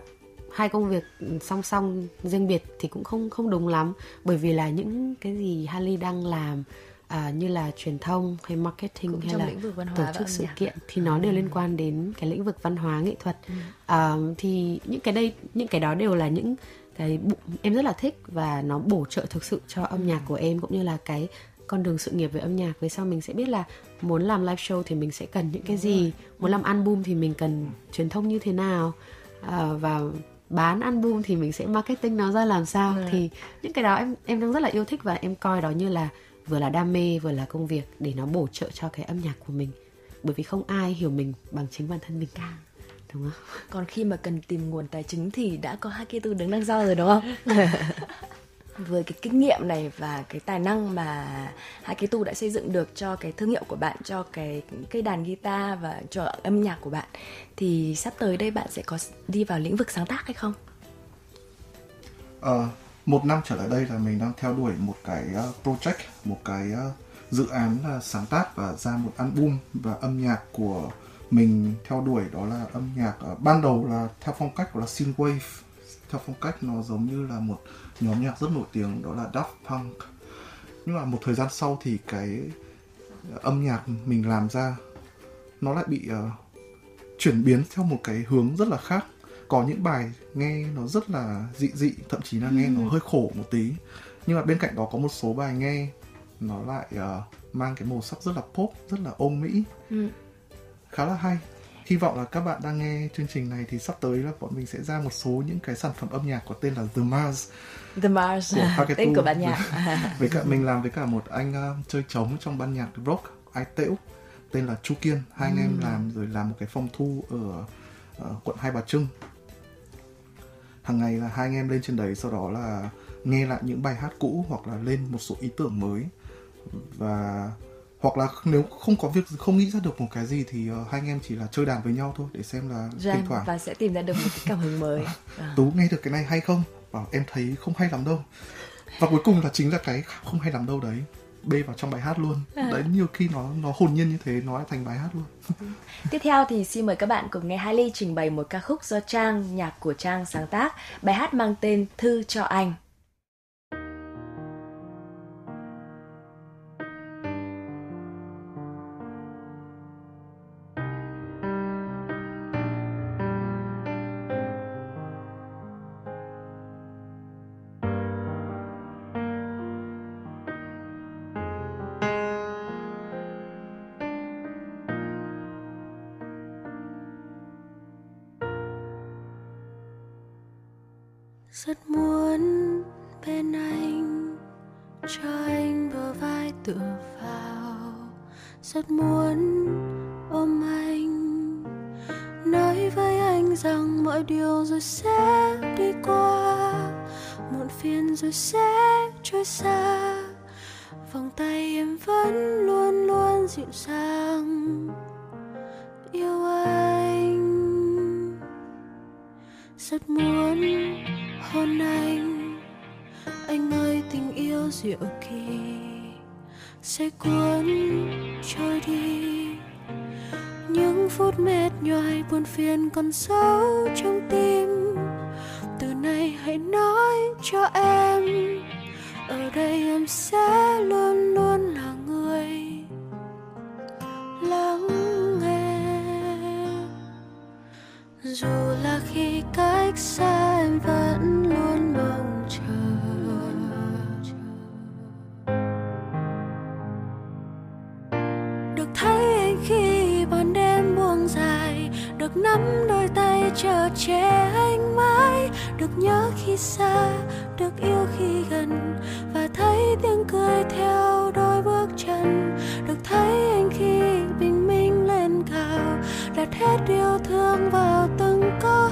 S3: hai công việc song song riêng biệt thì cũng không không đúng lắm. Bởi vì là những cái gì Harley đang làm à, như là truyền thông hay marketing cũng hay là tổ chức sự kiện thì nó đều liên quan đến cái lĩnh vực văn hóa nghệ thuật. Ừ. à, thì những cái đây những cái đó đều là những cái em rất là thích và nó bổ trợ thực sự cho âm nhạc của em cũng như là cái con đường sự nghiệp về âm nhạc. Về sau mình sẽ biết là muốn làm live show thì mình sẽ cần những cái gì? muốn làm album thì mình cần truyền thông như thế nào? À, và bán album thì mình sẽ marketing nó ra làm sao. Ừ. thì những cái đó em em đang rất là yêu thích và em coi đó như là vừa là đam mê vừa là công việc để nó bổ trợ cho cái âm nhạc của mình. Bởi vì không ai hiểu mình bằng chính bản thân mình cả. Đúng không?
S2: Còn khi mà cần tìm nguồn tài chính thì đã có hai kia tư đứng đằng sau rồi đúng không với cái kinh nghiệm này và cái tài năng mà hai cái tu đã xây dựng được cho cái thương hiệu của bạn cho cái cây đàn guitar và cho âm nhạc của bạn thì sắp tới đây bạn sẽ có đi vào lĩnh vực sáng tác hay không?
S6: À, một năm trở lại đây là mình đang theo đuổi một cái ờ, project một cái ờ, dự án là sáng tác và ra một album và âm nhạc của mình theo đuổi đó là âm nhạc ban đầu là theo phong cách của là synthwave theo phong cách nó giống như là một nhóm nhạc rất nổi tiếng đó là Daft Punk. Nhưng mà một thời gian sau thì cái âm nhạc mình làm ra nó lại bị uh, chuyển biến theo một cái hướng rất là khác. Có những bài nghe nó rất là dị dị thậm chí là nghe ừ. nó hơi khổ một tí. Nhưng mà bên cạnh đó có một số bài nghe nó lại uh, mang cái màu sắc rất là pop rất là ôm mỹ. Ừ. khá là hay hy vọng là các bạn đang nghe chương trình này thì sắp tới là bọn mình sẽ ra một số những cái sản phẩm âm nhạc có tên là The Mars.
S2: The Mars. Của tên của ban nhạc.
S6: Với cả mình làm với cả một anh uh, chơi trống trong ban nhạc rock ai tễu tên là Chu Kiên. Hai anh em ừ. làm rồi làm một cái phòng thu ở uh, quận Hai Bà Trưng. Hàng ngày là hai anh em lên trên đấy sau đó là nghe lại những bài hát cũ hoặc là lên một số ý tưởng mới. Và hoặc là nếu không có việc không nghĩ ra được một cái gì thì uh, hai anh em chỉ là chơi đàn với nhau thôi để xem là
S2: Jam
S6: thỉnh thoảng
S2: và sẽ tìm ra được một cái cảm hứng mới à.
S6: tú nghe được cái này hay không bảo em thấy không hay lắm đâu và cuối cùng là chính là cái không hay lắm đâu đấy bê vào trong bài hát luôn
S2: À.
S6: đấy nhiều khi nó nó hồn nhiên như thế nó lại thành bài hát luôn
S2: Tiếp theo thì xin mời các bạn cùng nghe Hailey trình bày một ca khúc do Trang, nhạc của Trang sáng tác. Bài hát mang tên Thư cho anh.
S1: Rất muốn bên anh, cho anh bờ vai tựa vào. Rất muốn ôm anh, nói với anh rằng mọi điều rồi sẽ đi qua. Muộn phiền rồi sẽ trôi xa, vòng tay em vẫn luôn luôn dịu dàng. Diệu kỳ sẽ cuốn trôi đi. Những phút mệt nhoài buồn phiền còn sâu trong tim. Từ nay hãy nói cho em, ở đây em sẽ luôn luôn là người lắng nghe. Dù là khi cách xa chờ che anh mãi, được nhớ khi xa, được yêu khi gần, và thấy tiếng cười theo đôi bước chân, được thấy anh khi bình minh lên cao, đặt hết yêu thương vào từng câu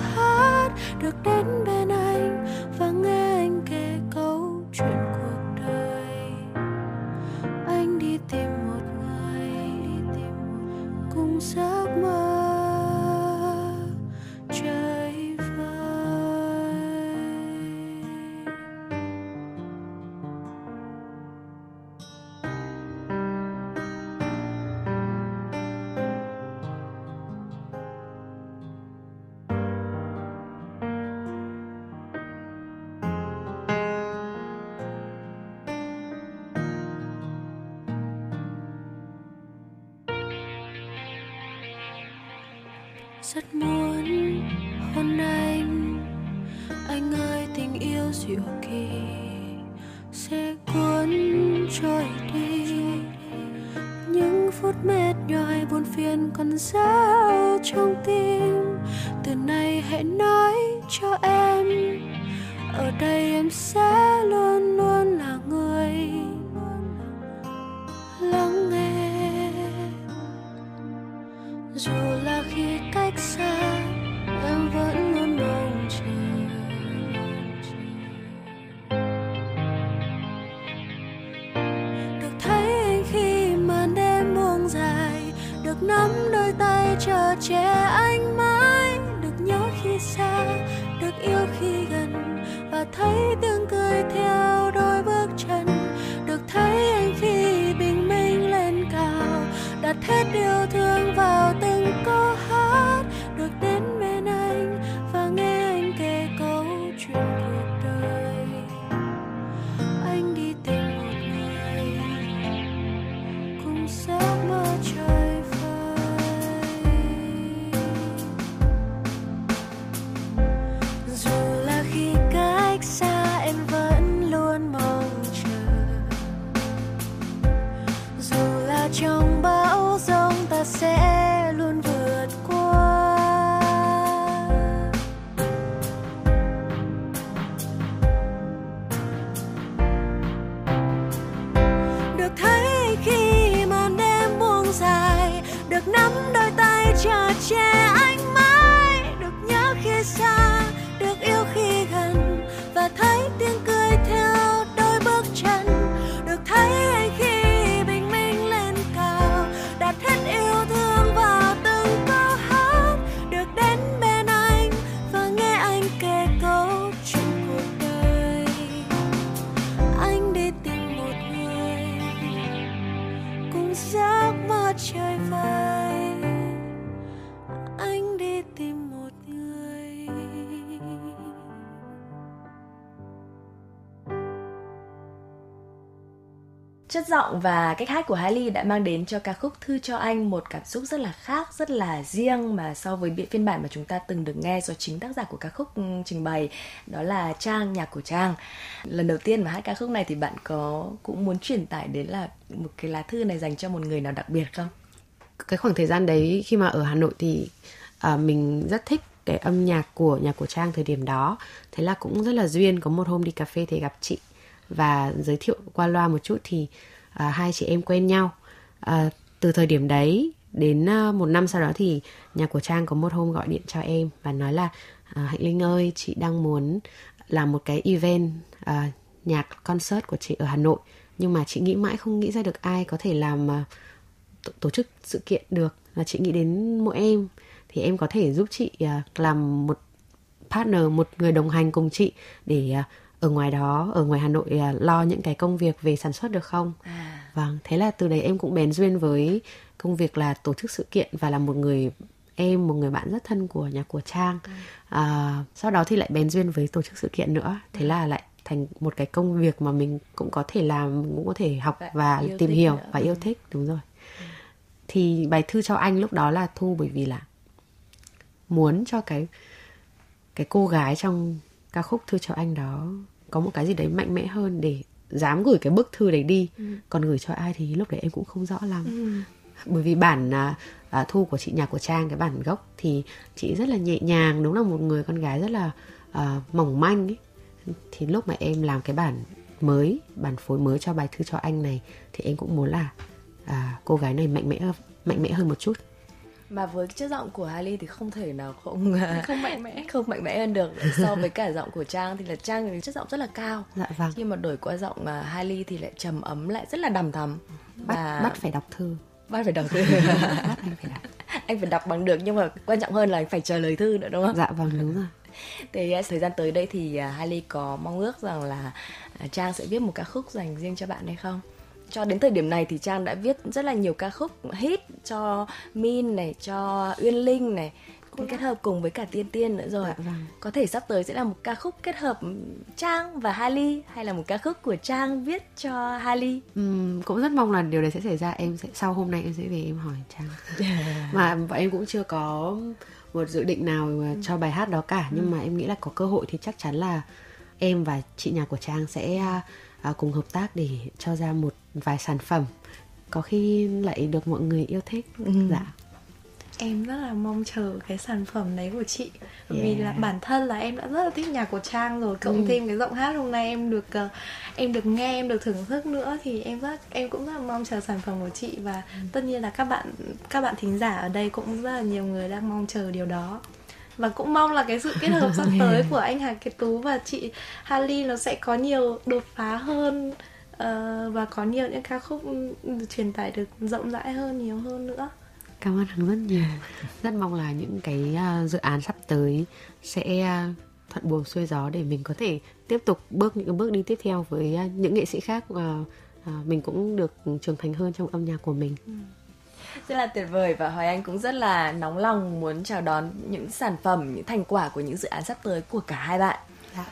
S2: Chất giọng và cách hát của Hailey đã mang đến cho ca khúc Thư cho anh một cảm xúc rất là khác, rất là riêng mà so với phiên bản mà chúng ta từng được nghe do chính tác giả của ca khúc ừ, trình bày, đó là Trang, nhạc của Trang. Lần đầu tiên mà hát ca khúc này thì bạn có cũng muốn truyền tải đến là một cái lá thư này dành cho một người nào đặc biệt không?
S3: Cái khoảng thời gian đấy khi mà ở Hà Nội thì à, mình rất thích cái âm nhạc của nhạc của Trang thời điểm đó. Thế là cũng rất là duyên có một hôm đi cà phê thì gặp chị và giới thiệu qua loa một chút thì à, hai chị em quen nhau. À, từ thời điểm đấy đến à, một năm sau đó thì nhà của trang có một hôm gọi điện cho em và nói là à, hạnh linh ơi chị đang muốn làm một cái event à, nhạc concert của chị ở hà nội. Nhưng mà chị nghĩ mãi không nghĩ ra được ai có thể làm à, tổ, tổ chức sự kiện được. Là chị nghĩ đến mỗi em. Thì em có thể giúp chị à, làm một partner một người đồng hành cùng chị để à, ở ngoài đó ở ngoài Hà Nội à, lo những cái công việc về sản xuất được không? À. Vâng, thế là từ đấy em cũng bén duyên với công việc là tổ chức sự kiện và là một người em một người bạn rất thân của nhà của Trang. Ừ. À, sau đó thì lại bén duyên với tổ chức sự kiện nữa. Thế ừ. là lại thành một cái công việc mà mình cũng có thể làm, mình cũng có thể học và, và tìm hiểu nữa. và yêu ừ. thích đúng rồi. Ừ. Thì bài thư cho anh lúc đó là thu bởi vì là muốn cho cái cái cô gái trong ca khúc thư cho anh đó có một cái gì đấy mạnh mẽ hơn để dám gửi cái bức thư đấy đi ừ. còn gửi cho ai thì lúc đấy em cũng không rõ lắm ừ. bởi vì bản à, à, thu của chị nhạc của trang cái bản gốc thì chị rất là nhẹ nhàng đúng là một người con gái rất là à, mỏng manh ấy thì lúc mà em làm cái bản mới bản phối mới cho bài thư cho anh này thì em cũng muốn là à, cô gái này mạnh mẽ mạnh mẽ hơn một chút
S2: mà với chất giọng của Hailey thì không thể nào không à,
S5: không mạnh mẽ.
S2: không mạnh mẽ hơn được. So với cả giọng của Trang thì là Trang thì chất giọng rất là cao.
S3: Dạ vâng.
S2: Khi mà đổi qua giọng mà Hailey thì lại trầm ấm lại rất là đầm thắm.
S3: Bắt và... bắt phải đọc thư.
S2: Bắt phải đọc thư.
S3: Bắt anh phải đọc.
S2: Anh phải đọc bằng được nhưng mà quan trọng hơn là anh phải chờ lời thư nữa đúng không?
S3: Dạ vâng đúng rồi.
S2: Thì à, thời gian tới đây thì à, Hailey có mong ước rằng là Trang sẽ viết một ca khúc dành riêng cho bạn hay không cho đến thời điểm này thì Trang đã viết rất là nhiều ca khúc hit cho Min này, cho Uyên Linh này cũng kết hợp cùng với cả Tiên Tiên nữa rồi. Dạ, vâng. Có thể sắp tới sẽ là một ca khúc kết hợp Trang và Hali hay là một ca khúc của Trang viết cho Hali.
S3: Uhm, cũng rất mong là điều đấy sẽ xảy ra. Em sẽ sau hôm nay em sẽ về em hỏi Trang. mà bọn em cũng chưa có một dự định nào cho bài hát đó cả nhưng ừ. mà em nghĩ là có cơ hội thì chắc chắn là em và chị nhà của Trang sẽ à, cùng hợp tác để cho ra một vài sản phẩm có khi lại được mọi người yêu thích ừ. dạ
S5: em rất là mong chờ cái sản phẩm đấy của chị yeah. vì là bản thân là em đã rất là thích nhạc của trang rồi cộng ừ. thêm cái giọng hát hôm nay em được uh, em được nghe em được thưởng thức nữa thì em rất em cũng rất là mong chờ sản phẩm của chị và ừ. tất nhiên là các bạn các bạn thính giả ở đây cũng rất là nhiều người đang mong chờ điều đó và cũng mong là cái sự kết hợp sắp tới của anh Hà Kiệt Tú và chị Hali nó sẽ có nhiều đột phá hơn uh, và có nhiều những ca khúc truyền tải được rộng rãi hơn nhiều hơn nữa.
S3: Cảm ơn hằng rất nhiều. Rất mong là những cái uh, dự án sắp tới sẽ uh, thuận buồm xuôi gió để mình có thể tiếp tục bước những bước đi tiếp theo với uh, những nghệ sĩ khác uh, mình cũng được trưởng thành hơn trong âm nhạc của mình. Ừ
S2: rất là tuyệt vời và Hoài Anh cũng rất là nóng lòng muốn chào đón những sản phẩm, những thành quả của những dự án sắp tới của cả hai bạn. Dạ.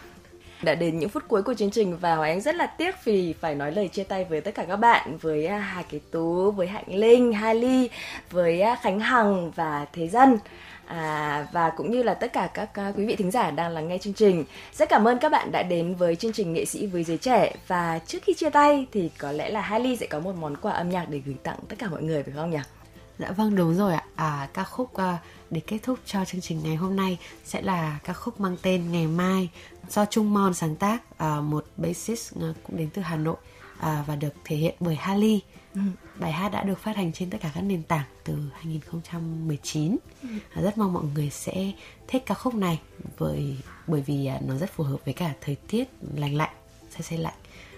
S2: Đã đến những phút cuối của chương trình và Hoài Anh rất là tiếc vì phải nói lời chia tay với tất cả các bạn, với à, Hà Kế Tú, với Hạnh Linh, Hai Ly, với à, Khánh Hằng và Thế Dân à, và cũng như là tất cả các uh, quý vị thính giả đang lắng nghe chương trình. Rất cảm ơn các bạn đã đến với chương trình nghệ sĩ với giới trẻ và trước khi chia tay thì có lẽ là Hai sẽ có một món quà âm nhạc để gửi tặng tất cả mọi người phải không nhỉ?
S3: Dạ vâng đúng rồi ạ. À ca khúc uh, để kết thúc cho chương trình ngày hôm nay sẽ là ca khúc mang tên Ngày mai do Trung Mon sáng tác, uh, một bassist uh, cũng đến từ Hà Nội uh, và được thể hiện bởi Hali. Ừ. Bài hát đã được phát hành trên tất cả các nền tảng từ 2019. Ừ. Rất mong mọi người sẽ thích ca khúc này bởi bởi vì à, nó rất phù hợp với cả thời tiết lành lạnh, se se lạnh.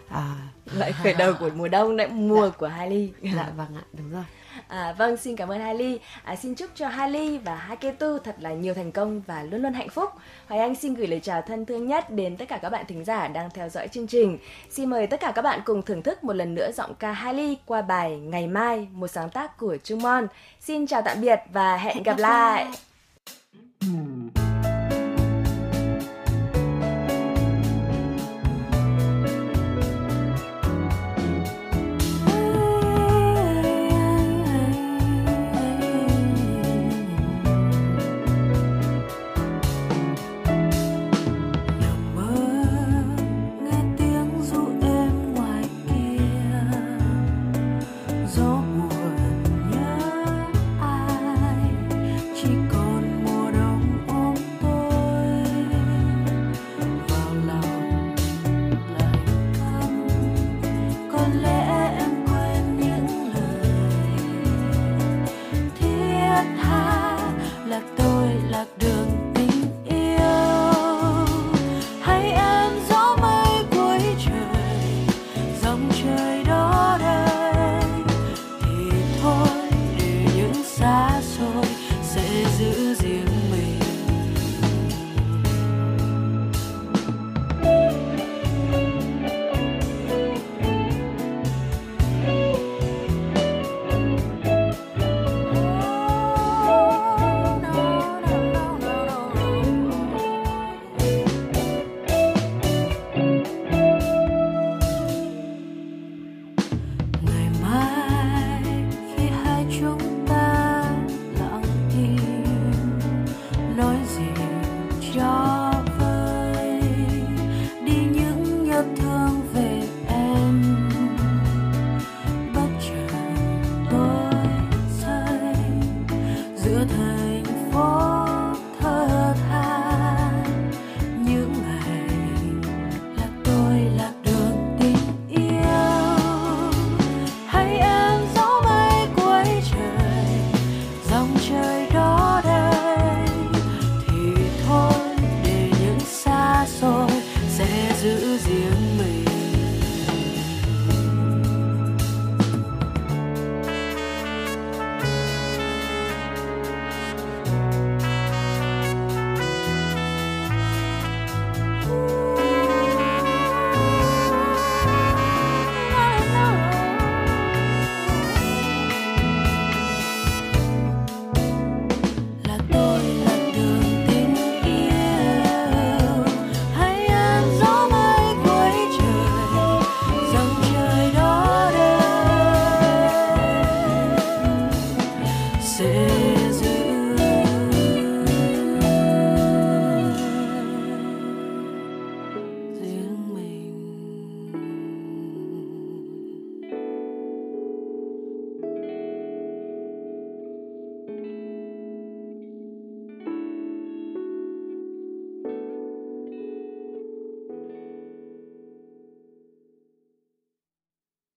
S2: À, lại khởi đầu của mùa đông lại mùa dạ. của Hailey.
S3: Dạ vâng ạ, đúng rồi.
S2: À, vâng, xin cảm ơn Hailey. À, xin chúc cho Hailey và Haketu thật là nhiều thành công và luôn luôn hạnh phúc. Hoài Anh xin gửi lời chào thân thương nhất đến tất cả các bạn thính giả đang theo dõi chương trình. Xin mời tất cả các bạn cùng thưởng thức một lần nữa giọng ca Hailey qua bài Ngày mai, một sáng tác của Trung Mon. Xin chào tạm biệt và hẹn gặp lại.